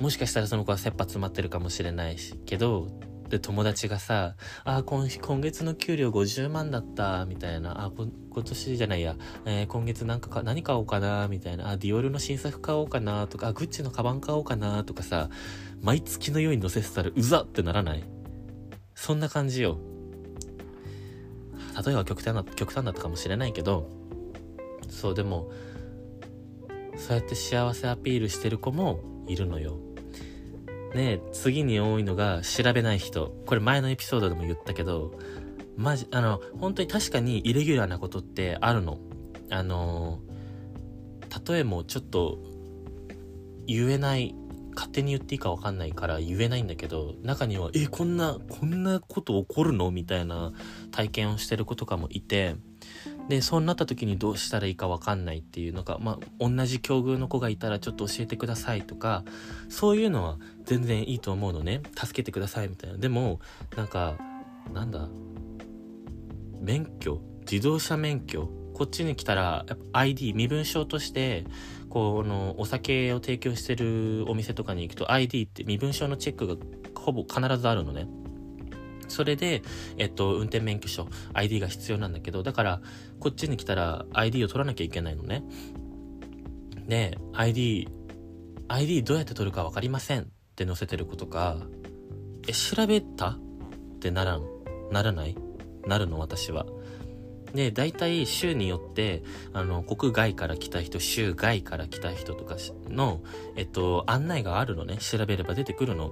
Speaker 1: もしかしたらその子は切羽詰まってるかもしれないし、けど、で、友達がさ、あ、今、今月の給料50万だった、みたいな、あ、今年じゃないや、えー、今月なんかか、何買おうかな、みたいな、あ、ディオールの新作買おうかな、とか、グッチのカバン買おうかな、とかさ、毎月のように載せてたら、うざってならない？そんな感じよ。例えば極端な、極端だったかもしれないけど、そう、でも、そうやって幸せアピールしてる子もいるのよ。で、次に多いのが調べない人。これ前のエピソードでも言ったけど、マジ、あの、本当に確かにイレギュラーなことってあるの。あの、例えもちょっと言えない、勝手に言っていいかわかんないから言えないんだけど、中には、え、こんな、こんなこと起こるの？みたいな体験をしてる子とかもいて、で、そうなった時にどうしたらいいかわかんないっていうのが、まあ、同じ境遇の子がいたらちょっと教えてくださいとか、そういうのは全然いいと思うのね。助けてくださいみたいな。でも、なんか、なんだ、免許？自動車免許？こっちに来たら、ID、身分証として、この、お酒を提供してるお店とかに行くと ID って身分証のチェックがほぼ必ずあるのね。それで、えっと、運転免許証、ID が必要なんだけど、だから、こっちに来たら ID を取らなきゃいけないのね。で、ID、ID どうやって取るか分かりませんって載せてる子とか、え、調べた？ってならん、ならない？なるの？私は。で、大体州によって、あの、国外から来た人、州外から来た人とかの、えっと、案内があるのね。調べれば出てくるの。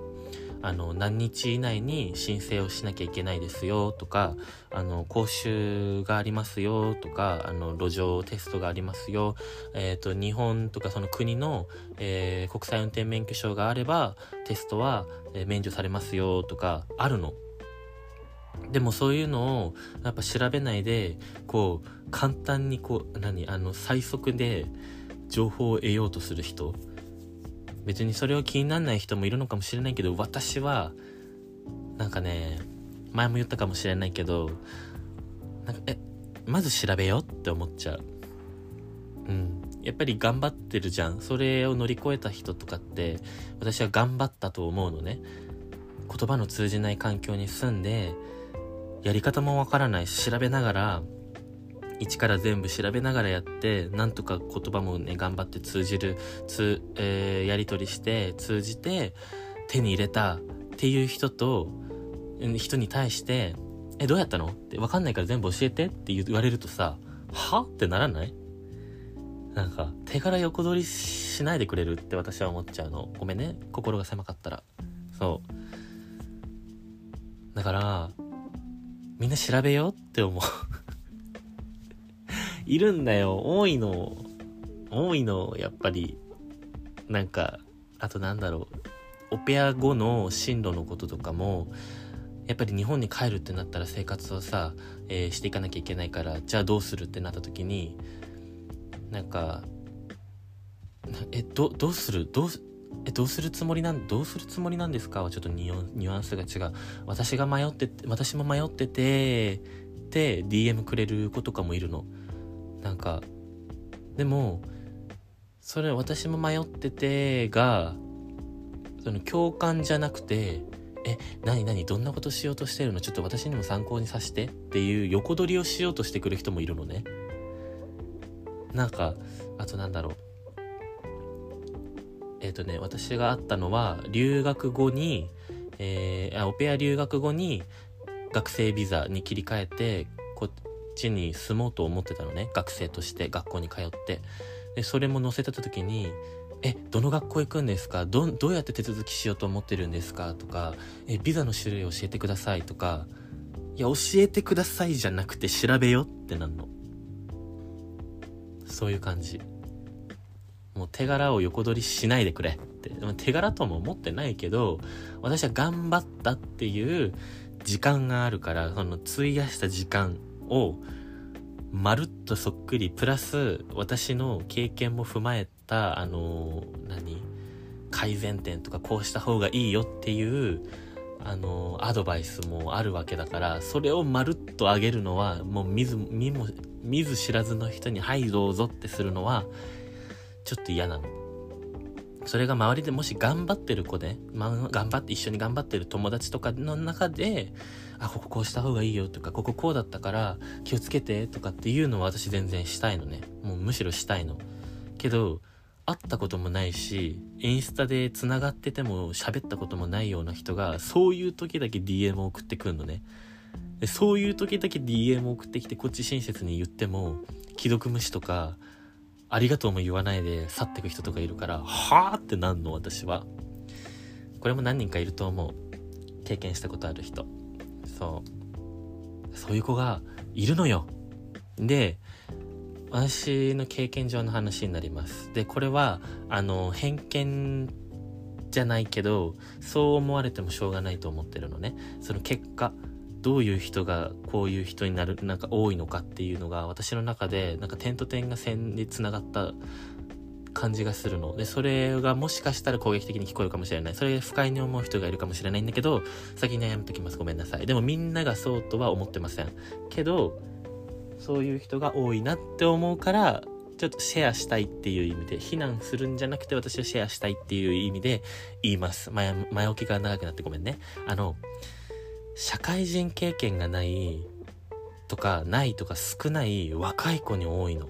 Speaker 1: あの、何日以内に申請をしなきゃいけないですよとか、あの、講習がありますよとか、あの、路上テストがありますよ。えっ、ー、と、日本とかその国の、えー、国際運転免許証があれば、テストは、免除されますよとか、あるの。でもそういうのを、やっぱ調べないで、こう、簡単にこう、何、あの、最速で情報を得ようとする人。別にそれを気にならない人もいるのかもしれないけど、私は、なんかね、前も言ったかもしれないけど、なんか、え、まず調べようって思っちゃう。うん。やっぱり頑張ってるじゃん。それを乗り越えた人とかって、私は頑張ったと思うのね。言葉の通じない環境に住んで、やり方もわからないし、調べながら、一から全部調べながらやって、なんとか言葉もね、頑張って通じる、つ、えー、やり取りして、通じて、手に入れたっていう人と、人に対して、え、どうやったの？ってわかんないから全部教えてって言われるとさ、は？ってならない？なんか、手柄横取りしないでくれるって私は思っちゃうの。ごめんね。心が狭かったら。そう。だから、みんな調べようって思ういるんだよ。多いの。多いの、やっぱり。なんか、あとなんだろうオペア後の進路のこととかもやっぱり日本に帰るってなったら生活をさ、えー、していかなきゃいけないからじゃあどうするってなった時になんかえどどうする？どうえどうするつもりなんどうするつもりなんですか？はちょっとニュアンスが違う私が迷ってて私も迷っててで DM くれる子とかもいるのなんかでもそれ私も迷っててがその共感じゃなくてえ、何何どんなことしようとしてるの？ちょっと私にも参考にさせてっていう横取りをしようとしてくる人もいるのね。なんか、あとなんだろう。えっ、ー、とね、私があったのは、留学後に、えー、オペア留学後に学生ビザに切り替えて、こっちに住もうと思ってたのね。学生として学校に通って。で、それも載せてた時に、え、どの学校行くんですか？ど、どうやって手続きしようと思ってるんですか？とか、え、ビザの種類教えてくださいとか、いや、教えてくださいじゃなくて調べよってなんの。そういう感じ。もう手柄を横取りしないでくれって。手柄とも思ってないけど、私は頑張ったっていう時間があるから、その費やした時間をまるっとそっくり、プラス私の経験も踏まえた、あの、何？改善点とかこうした方がいいよっていう、あの、アドバイスもあるわけだから、それをまるっと上げるのは、もう見ず、見も、見ず知らずの人に、はいどうぞってするのは、ちょっと嫌なの。それが周りでもし頑張ってる子で、ま頑張って一緒に頑張ってる友達とかの中で、あ、こここうした方がいいよとか、こここうだったから気をつけてとかっていうのは私全然したいのね。もうむしろしたいの。けど、会ったこともないし、インスタで繋がってても喋ったこともないような人が、そういう時だけ DM を送ってくるのね。でそういう時だけ DM を送ってきてこっち親切に言っても、既読無視とか、ありがとうも言わないで去ってく人とかいるから、はぁってなんの私は。これも何人かいると思う。経験したことある人。そう。そういう子がいるのよ。で、私の経験上の話になります。で、これは、あの、偏見じゃないけど、そう思われてもしょうがないと思ってるのね。その結果。どういう人がこういう人になる、なんか多いのかっていうのが私の中で、なんか点と点が線で繋がった感じがするの。で、それがもしかしたら攻撃的に聞こえるかもしれない。それ不快に思う人がいるかもしれないんだけど、先に謝っときます。ごめんなさい。でもみんながそうとは思ってません。けど、そういう人が多いなって思うから、ちょっとシェアしたいっていう意味で、非難するんじゃなくて私はシェアしたいっていう意味で言います。前、前置きが長くなってごめんね。あの、社会人経験がないとか、ないとか少ない若い子に多いの。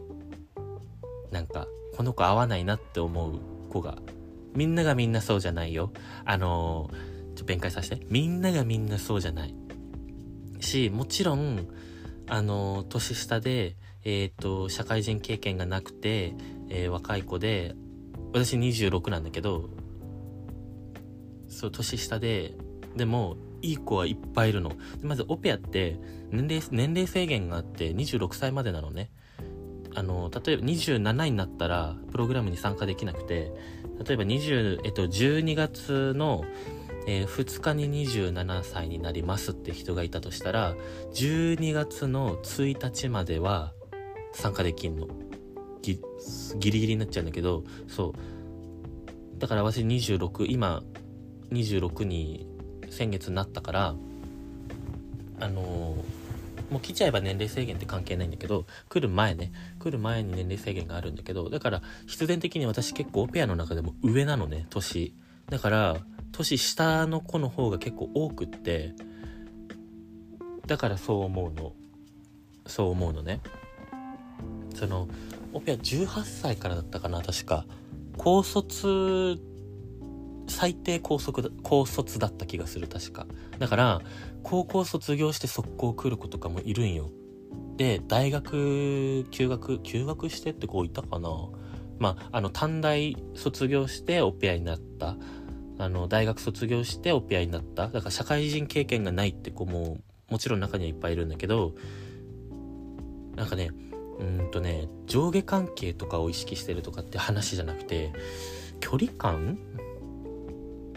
Speaker 1: なんか、この子合わないなって思う子が。みんながみんなそうじゃないよ。あのー、ちょ、弁解させて。みんながみんなそうじゃない。し、もちろん、あのー、年下で、えっ、ー、と、社会人経験がなくて、え若い子で、私26なんだけど、そう、年下で、でも、いい子はいっぱいいるの。まずオペアって年齢、年齢制限があって26歳までなのね。あの、例えば27になったらプログラムに参加できなくて、例えば20、えっと、12月の、えー、2日に27歳になりますって人がいたとしたら、12月の1日までは参加できんの。ギギリギリになっちゃうんだけど、そう。だから私26、今26に先月になったからあの、もう来ちゃえば年齢制限って関係ないんだけど来る前ね来る前に年齢制限があるんだけどだから必然的に私結構オペアの中でも上なのね年。だから年下の子の方が結構多くってだからそう思うの。そう思うのね。そのオペア18歳からだったかな確か。高卒最低高速高卒だった気がする、確か。だから、高校卒業して速攻来る子とかもいるんよ。で、大学、休学、休学してって子いたかなまあ、あの、短大卒業してオペアになった。あの、大学卒業してオペアになった。だから社会人経験がないって子も、もちろん中にはいっぱいいるんだけど、なんかね、うんとね、上下関係とかを意識してるとかって話じゃなくて、距離感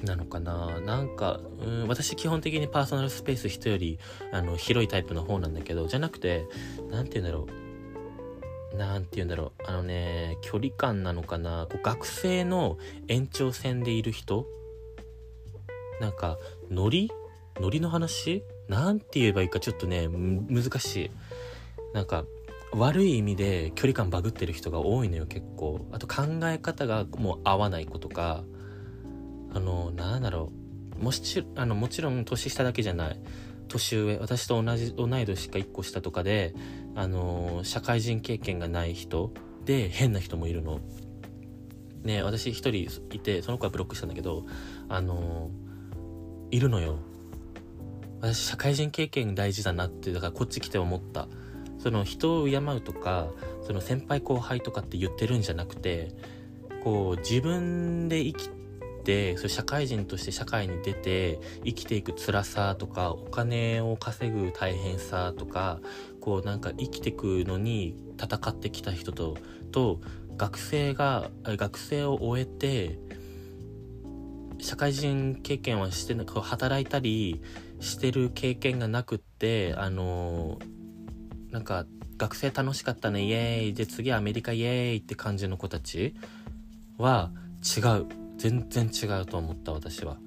Speaker 1: なのかな。なんか、うん、私基本的にパーソナルスペース人よりあの広いタイプの方なんだけど、じゃなくて、なんて言うんだろう。なんて言うんだろう。あのね、距離感なのかな。こう学生の延長線でいる人。なんか、ノリ？ノリの話？なんて言えばいいかちょっとね、難しい。なんか、悪い意味で距離感バグってる人が多いのよ結構。あと考え方がもう合わない子とか。あのなんだろう。もしあのもちろん年下だけじゃない。年上。私と同じ同い年か1個下とかであの社会人経験がない人。で変な人もいるの。ね私一人いてその子はブロックしたんだけどあのいるのよ。私社会人経験大事だなってだからこっち来て思った。その人を敬うとかその先輩後輩とかって言ってるんじゃなくてこう自分で生きてそ社会人として社会に出て生きていく辛さとかお金を稼ぐ大変さとかこうなんか生きてくのに戦ってきた人とと学生が学生を終えて社会人経験はしてなく働いたりしてる経験がなくってあのなんか学生楽しかったねイエーイ。で次アメリカイエーイって感じの子たちは違う。全然違うと思った私は。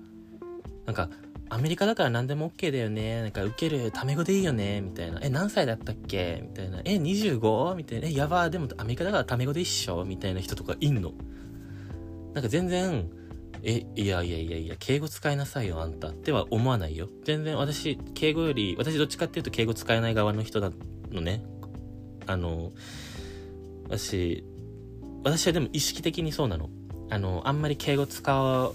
Speaker 1: なんかアメリカだから何でも OK だよね。なんか受けるタメ語でいいよね。みたいな。え何歳だったっけ？みたいな。え 25? みたいな。えやば。でもアメリカだからタメ語で一緒みたいな人とかいんの。なんか全然え、いやいやいやいや、敬語使いなさいよ、あんた。っては思わないよ。全然私、敬語より、私どっちかっていうと敬語使えない側の人だのね。あの、私、私はでも意識的にそうなの。あの、あんまり敬語使う、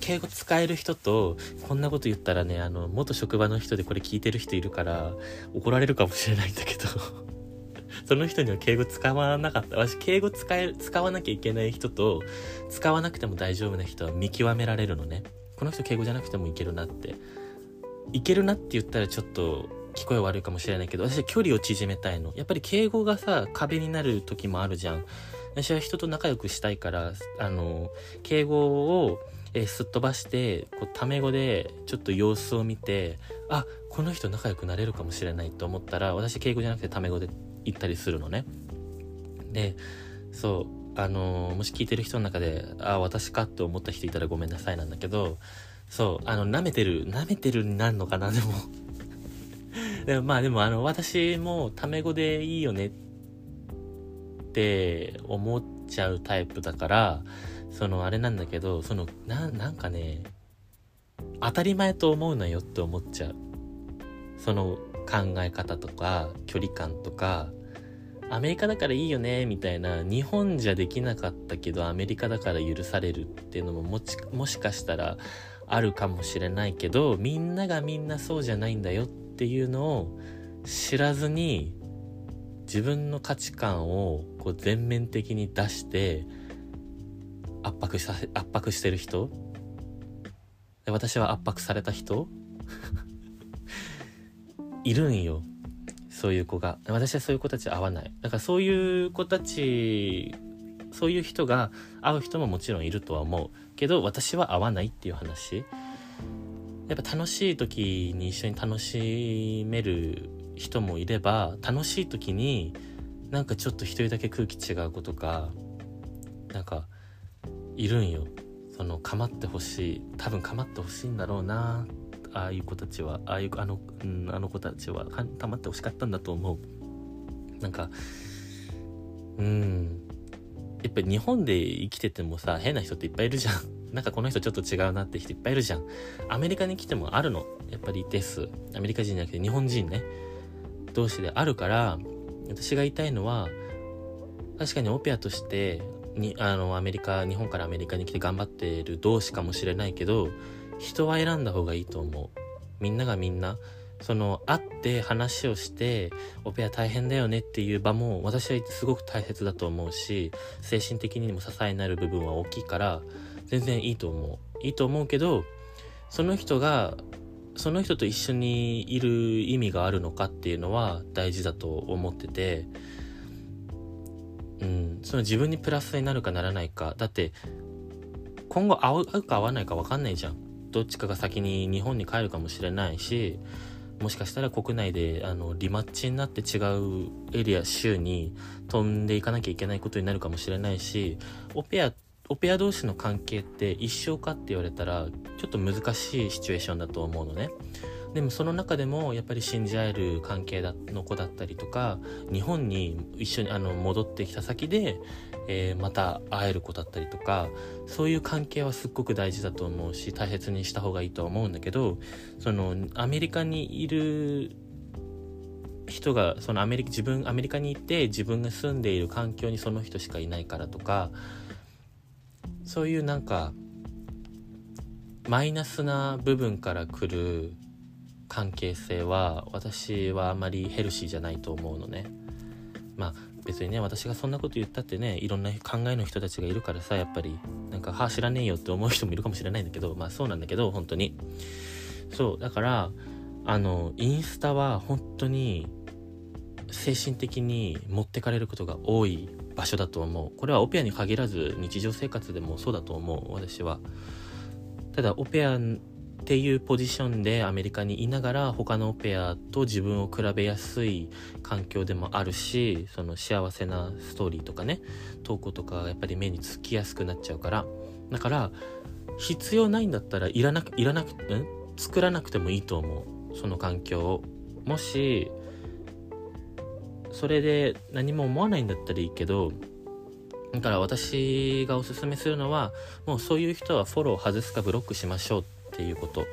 Speaker 1: 敬語使える人と、こんなこと言ったらね、あの、元職場の人でこれ聞いてる人いるから、怒られるかもしれないんだけど その人には敬語使わなかった。私、敬語使え、使わなきゃいけない人と、使わなくても大丈夫な人は見極められるのね。この人敬語じゃなくてもいけるなって。いけるなって言ったらちょっと聞こえ悪いかもしれないけど、私は距離を縮めたいの。やっぱり敬語がさ、壁になる時もあるじゃん。私は人と仲良くしたいから、あの、敬語を、え、すっ飛ばして、こう、タメ語でちょっと様子を見て、あ、この人仲良くなれるかもしれないと思ったら、私敬語じゃなくてタメ語で言ったりするのね。で、そう、あの、もし聞いてる人の中で、あ、私かって思った人いたらごめんなさいなんだけど、そう、あの、舐めてる、舐めてるになるのかな、でも でもまあでもあの、私もタメ語でいいよねってって思っちゃうタイプだから、そのあれなんだけど、その、な、なんかね、当たり前と思うなよって思っちゃう。その考え方とか、距離感とか、アメリカだからいいよね、みたいな、日本じゃできなかったけど、アメリカだから許されるっていうのもも、もしかしたらあるかもしれないけど、みんながみんなそうじゃないんだよっていうのを知らずに、自分の価値観をこう全面的に出して圧迫さ圧迫してる人。で私は圧迫された人。いるんよ。そういう子が。私はそういう子たち合わない。だからそういう子たちそういう人が会う人ももちろんいるとは思う。けど私は合わないっていう話。やっぱ楽しい時に一緒に楽しめる人もいれば楽しい時になんかちょっと一人だけ空気違う子とかなんかいるんよ。その構ってほしい。多分構ってほしいんだろうな。ああいう子たちは。ああいうあの,、うん、あの子たちは。たまってほしかったんだと思う。なんかうん。やっぱ日本で生きててもさ変な人っていっぱいいるじゃん。なんかこの人ちょっと違うなって人いっぱいいるじゃん。アメリカに来てもあるの。やっぱりです。アメリカ人じゃなくて日本人ね。同士であるから私が言いたいのは確かにオペアとしてにあのアメリカ日本からアメリカに来て頑張っている同士かもしれないけど人は選んだ方がいいと思う。みんながみんな。その会って話をしてオペア大変だよねっていう場も私はすごく大切だと思うし精神的にも支えになる部分は大きいから全然いいと思う。いいと思うけどその人がその人と一緒にいる意味があるのかっていうのは大事だと思ってて、うん、その自分にプラスになるかならないか。だって、今後会うか会わないか分かんないじゃん。どっちかが先に日本に帰るかもしれないしもしかしたら国内であのリマッチになって違うエリア州に飛んでいかなきゃいけないことになるかもしれないしオペアオペア同士の関係って一生かって言われたらちょっと難しいシチュエーションだと思うのね。でもその中でもやっぱり信じ合える関係の子だったりとか日本に一緒にあの戻ってきた先でえー、また会える子だったりとかそういう関係はすっごく大事だと思うし大切にした方がいいとは思うんだけどそのアメリカにいる人がそのアメリカ自分アメリカに行って自分が住んでいる環境にその人しかいないからとかそういうなんかマイナスな部分から来る関係性は私はあまりヘルシーじゃないと思うのね。まあ別にね私がそんなこと言ったってねいろんな考えの人たちがいるからさやっぱりなんかはあ知らねえよって思う人もいるかもしれないんだけどまあそうなんだけど本当にそうだからあのインスタは本当に精神的に持ってかれることが多い場所だと思う。これはオペアに限らず日常生活でもそうだと思う。私は。ただオペアっていうポジションでアメリカにいながら他のオペアと自分を比べやすい環境でもあるしその幸せなストーリーとかね投稿とかやっぱり目につきやすくなっちゃうから。だから必要ないんだったらいらなくいらなく作らなくてもいいと思う。その環境を。もしそれで何も思わないんだったらいいけどだから私がおすすめするのはもうそういう人はフォロー外すかブロックしましょうっていうこと。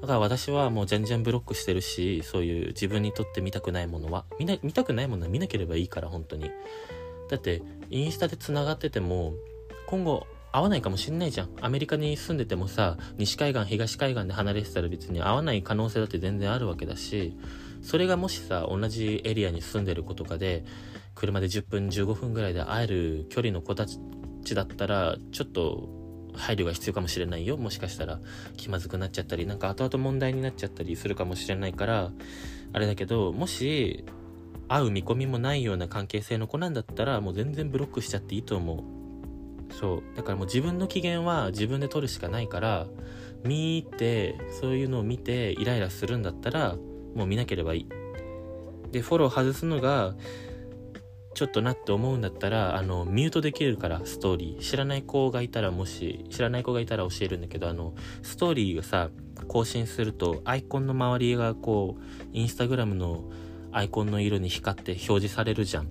Speaker 1: だから私はもう全然ブロックしてるしそういう自分にとって見たくないものは。見な見たくないものは見なければいいから本当に。だってインスタでつながってても今後会わないかもしんないじゃん。アメリカに住んでてもさ西海岸東海岸で離れてたら別に会わない可能性だって全然あるわけだしそれがもしさ同じエリアに住んでる子とかで車で10分15分ぐらいで会える距離の子たちだったらちょっと配慮が必要かもしれないよ。もしかしたら気まずくなっちゃったりなんか後々問題になっちゃったりするかもしれないからあれだけどもし会う見込みもないような関係性の子なんだったらもう全然ブロックしちゃっていいと思う。そう。だからもう自分の機嫌は自分で取るしかないから見てそういうのを見てイライラするんだったらもう見なければいいでフォロー外すのがちょっとなって思うんだったら、あの、ミュートできるから、ストーリー。知らない子がいたら、もし、知らない子がいたら教えるんだけど、あの、ストーリーがさ、更新すると、アイコンの周りがこう、インスタグラムのアイコンの色に光って表示されるじゃん。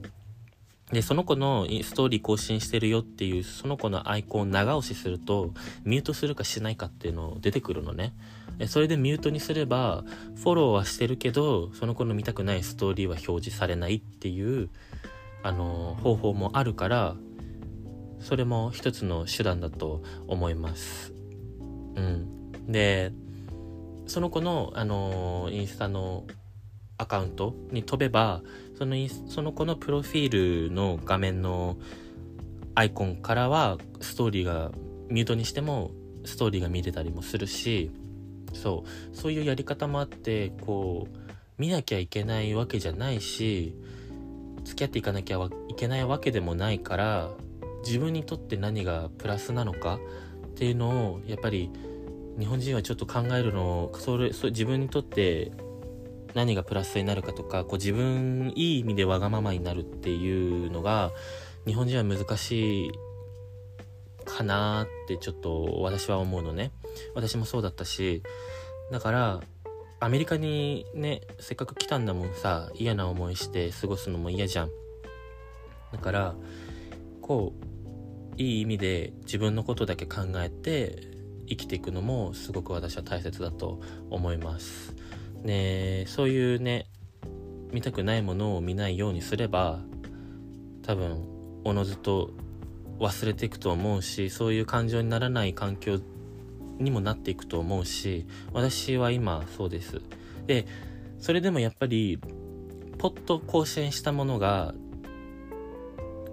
Speaker 1: で、その子のストーリー更新してるよっていう、その子のアイコンを長押しすると、ミュートするかしないかっていうの出てくるのね。それでミュートにすれば、フォローはしてるけど、その子の見たくないストーリーは表示されないっていう、あの方法もあるからそれも一つの手段だと思います。うん、でその子の、あのインスタのアカウントに飛べばそのその子のプロフィールの画面のアイコンからはストーリーがミュートにしてもストーリーが見れたりもするしそう。そういうやり方もあってこう見なきゃいけないわけじゃないし付き合っていかなきゃいけないわけでもないから自分にとって何がプラスなのかっていうのをやっぱり日本人はちょっと考えるのをそれそれ自分にとって何がプラスになるかとかこう自分いい意味でわがままになるっていうのが日本人は難しいかなってちょっと私は思うのね。私もそうだったしだからアメリカにね、せっかく来たんだもんさ、嫌な思いして過ごすのも嫌じゃん。だから、こう、いい意味で自分のことだけ考えて生きていくのもすごく私は大切だと思います。ねそういうね、見たくないものを見ないようにすれば、多分、おのずと忘れていくと思うし、そういう感情にならない環境にもなっていくと思うし私は今そうです。でそれでもやっぱりポッと更新したものが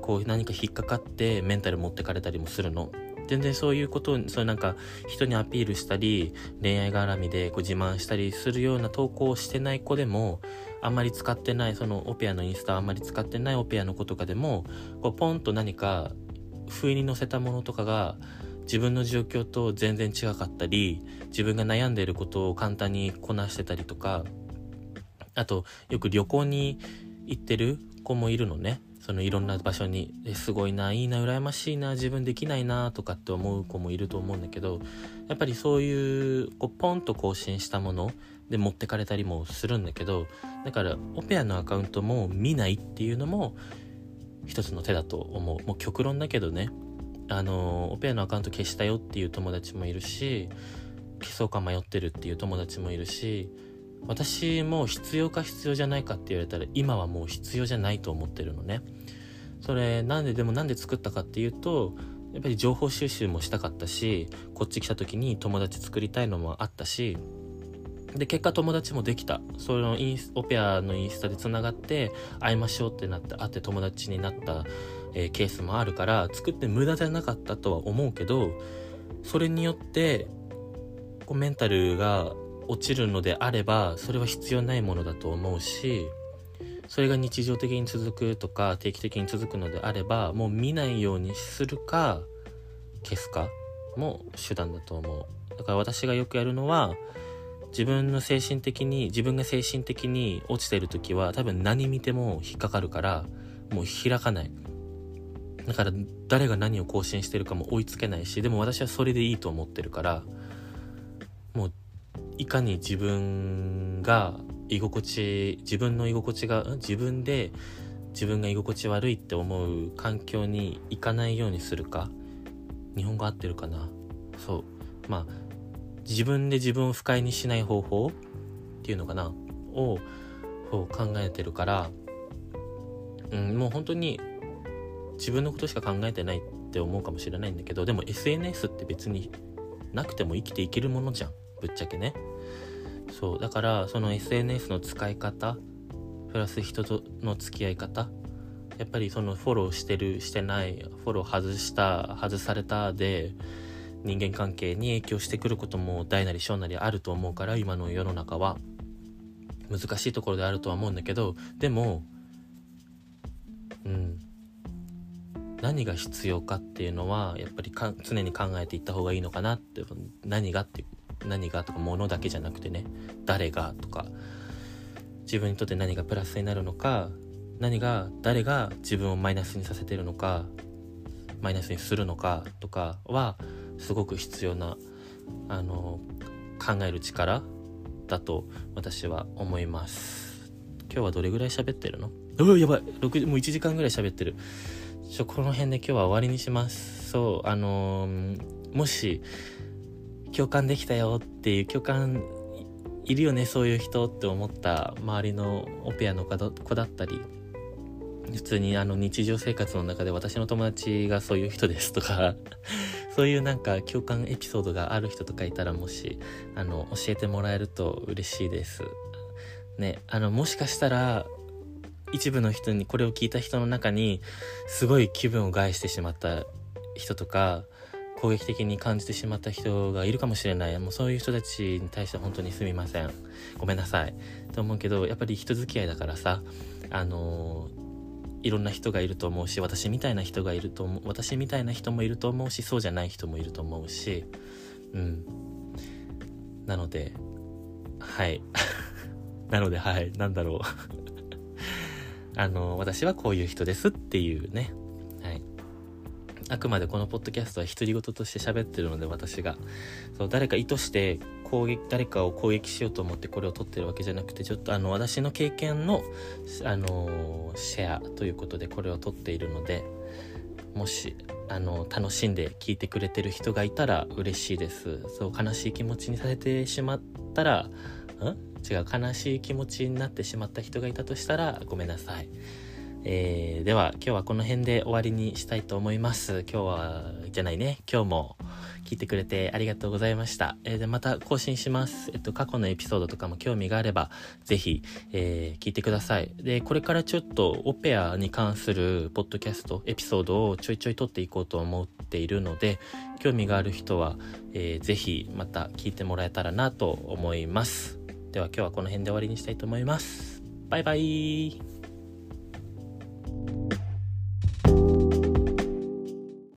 Speaker 1: こう何か引っかかってメンタル持ってかれたりもするの。全然そういうことそうなんか人にアピールしたり恋愛絡みでこう自慢したりするような投稿をしてない子でもあんまり使ってないそのオペアのインスタあんまり使ってないオペアの子とかでもこうポンと何か不意に載せたものとかが自分の状況と全然違かったり自分が悩んでいることを簡単にこなしてたりとかあとよく旅行に行ってる子もいるのね。そのいろんな場所にすごいないいな羨ましいな自分できないなとかって思う子もいると思うんだけどやっぱりそういうこうポンと更新したもので持ってかれたりもするんだけどだからオペアのアカウントも見ないっていうのも一つの手だと思う。もう極論だけどね。あのオペアのアカウント消したよっていう友達もいるし消そうか迷ってるっていう友達もいるし私も必要か必要じゃないかって言われたら今はもう必要じゃないと思ってるのね。それなんででもなんで作ったかっていうとやっぱり情報収集もしたかったしこっち来た時に友達作りたいのもあったしで結果友達もできた。そのインスオペアのインスタでつながって会いましょうってなって会って友達になった、えー、ケースもあるから作って無駄じゃなかったとは思うけどそれによってこうメンタルが落ちるのであればそれは必要ないものだと思うしそれが日常的に続くとか定期的に続くのであればもう見ないようにするか消すかも手段だと思う。だから私がよくやるのは自分の精神的に自分が精神的に落ちてる時は多分何見ても引っかかるからもう開かない。だから誰が何を更新してるかも追いつけないしでも私はそれでいいと思ってるからもういかに自分が居心地自分の居心地が自分で自分が居心地悪いって思う環境に行かないようにするか。日本語合ってるかな？そう。まあ自分で自分を不快にしない方法っていうのかな？を考えてるから、うん、もう本当に自分のことしか考えてないって思うかもしれないんだけどでも SNS って別になくても生きていけるものじゃん。ぶっちゃけね。そう。だからその SNS の使い方プラス人との付き合い方やっぱりそのフォローしてるしてないフォロー外した外されたで人間関係に影響してくることも大なり小なりあると思うから今の世の中は。難しいところであるとは思うんだけどでもうん。何が必要かっていうのはやっぱり常に考えていった方がいいのかなって。何がって何がとか物だけじゃなくてね。誰がとか。自分にとって何がプラスになるのか。何が誰が自分をマイナスにさせてるのか。マイナスにするのか。とかはすごく必要なあの考える力だと私は思います。今日はどれぐらい喋ってるの？うやばい。もう1時間ぐらい喋ってる。ちょこの辺で今日は終わりにします。そうあのー、もし共感できたよっていう共感いるよねそういう人って思った周りのオペアの子だったり。普通にあの日常生活の中で私の友達がそういう人ですとか そういうなんか共感エピソードがある人とかいたらもしあの教えてもらえると嬉しいです。ねあのもしかしたら一部の人にこれを聞いた人の中にすごい気分を害してしまった人とか攻撃的に感じてしまった人がいるかもしれない。もうそういう人たちに対して本当にすみません。ごめんなさい。と思うけどやっぱり人付き合いだからさあのいろんな人がいると思うし私みたいな人がいると思う私みたいな人もいると思うしそうじゃない人もいると思うしうん。なのではい。なのではい。なんだろう。あの私はこういう人ですっていうね。はい。あくまでこのポッドキャストは独り言として喋ってるので私が。そう誰か意図して攻撃誰かを攻撃しようと思ってこれを撮ってるわけじゃなくてちょっとあの私の経験の、あのシェアということでこれを撮っているのでもしあの楽しんで聞いてくれてる人がいたら嬉しいです。そう悲しい気持ちにさせてしまったらん？違う悲しい気持ちになってしまった人がいたとしたらごめんなさいえー、では今日はこの辺で終わりにしたいと思います。今日は、じゃないね、今日も聞いてくれてありがとうございました。えー、で、また更新します。えっと、過去のエピソードとかも興味があれば、ぜひ、えー、聞いてください。で、これからちょっとオペアに関するポッドキャスト、エピソードをちょいちょい撮っていこうと思っているので、興味がある人は、えー、ぜひまた聞いてもらえたらなと思います。では今日はこの辺で終わりにしたいと思います。バイバイ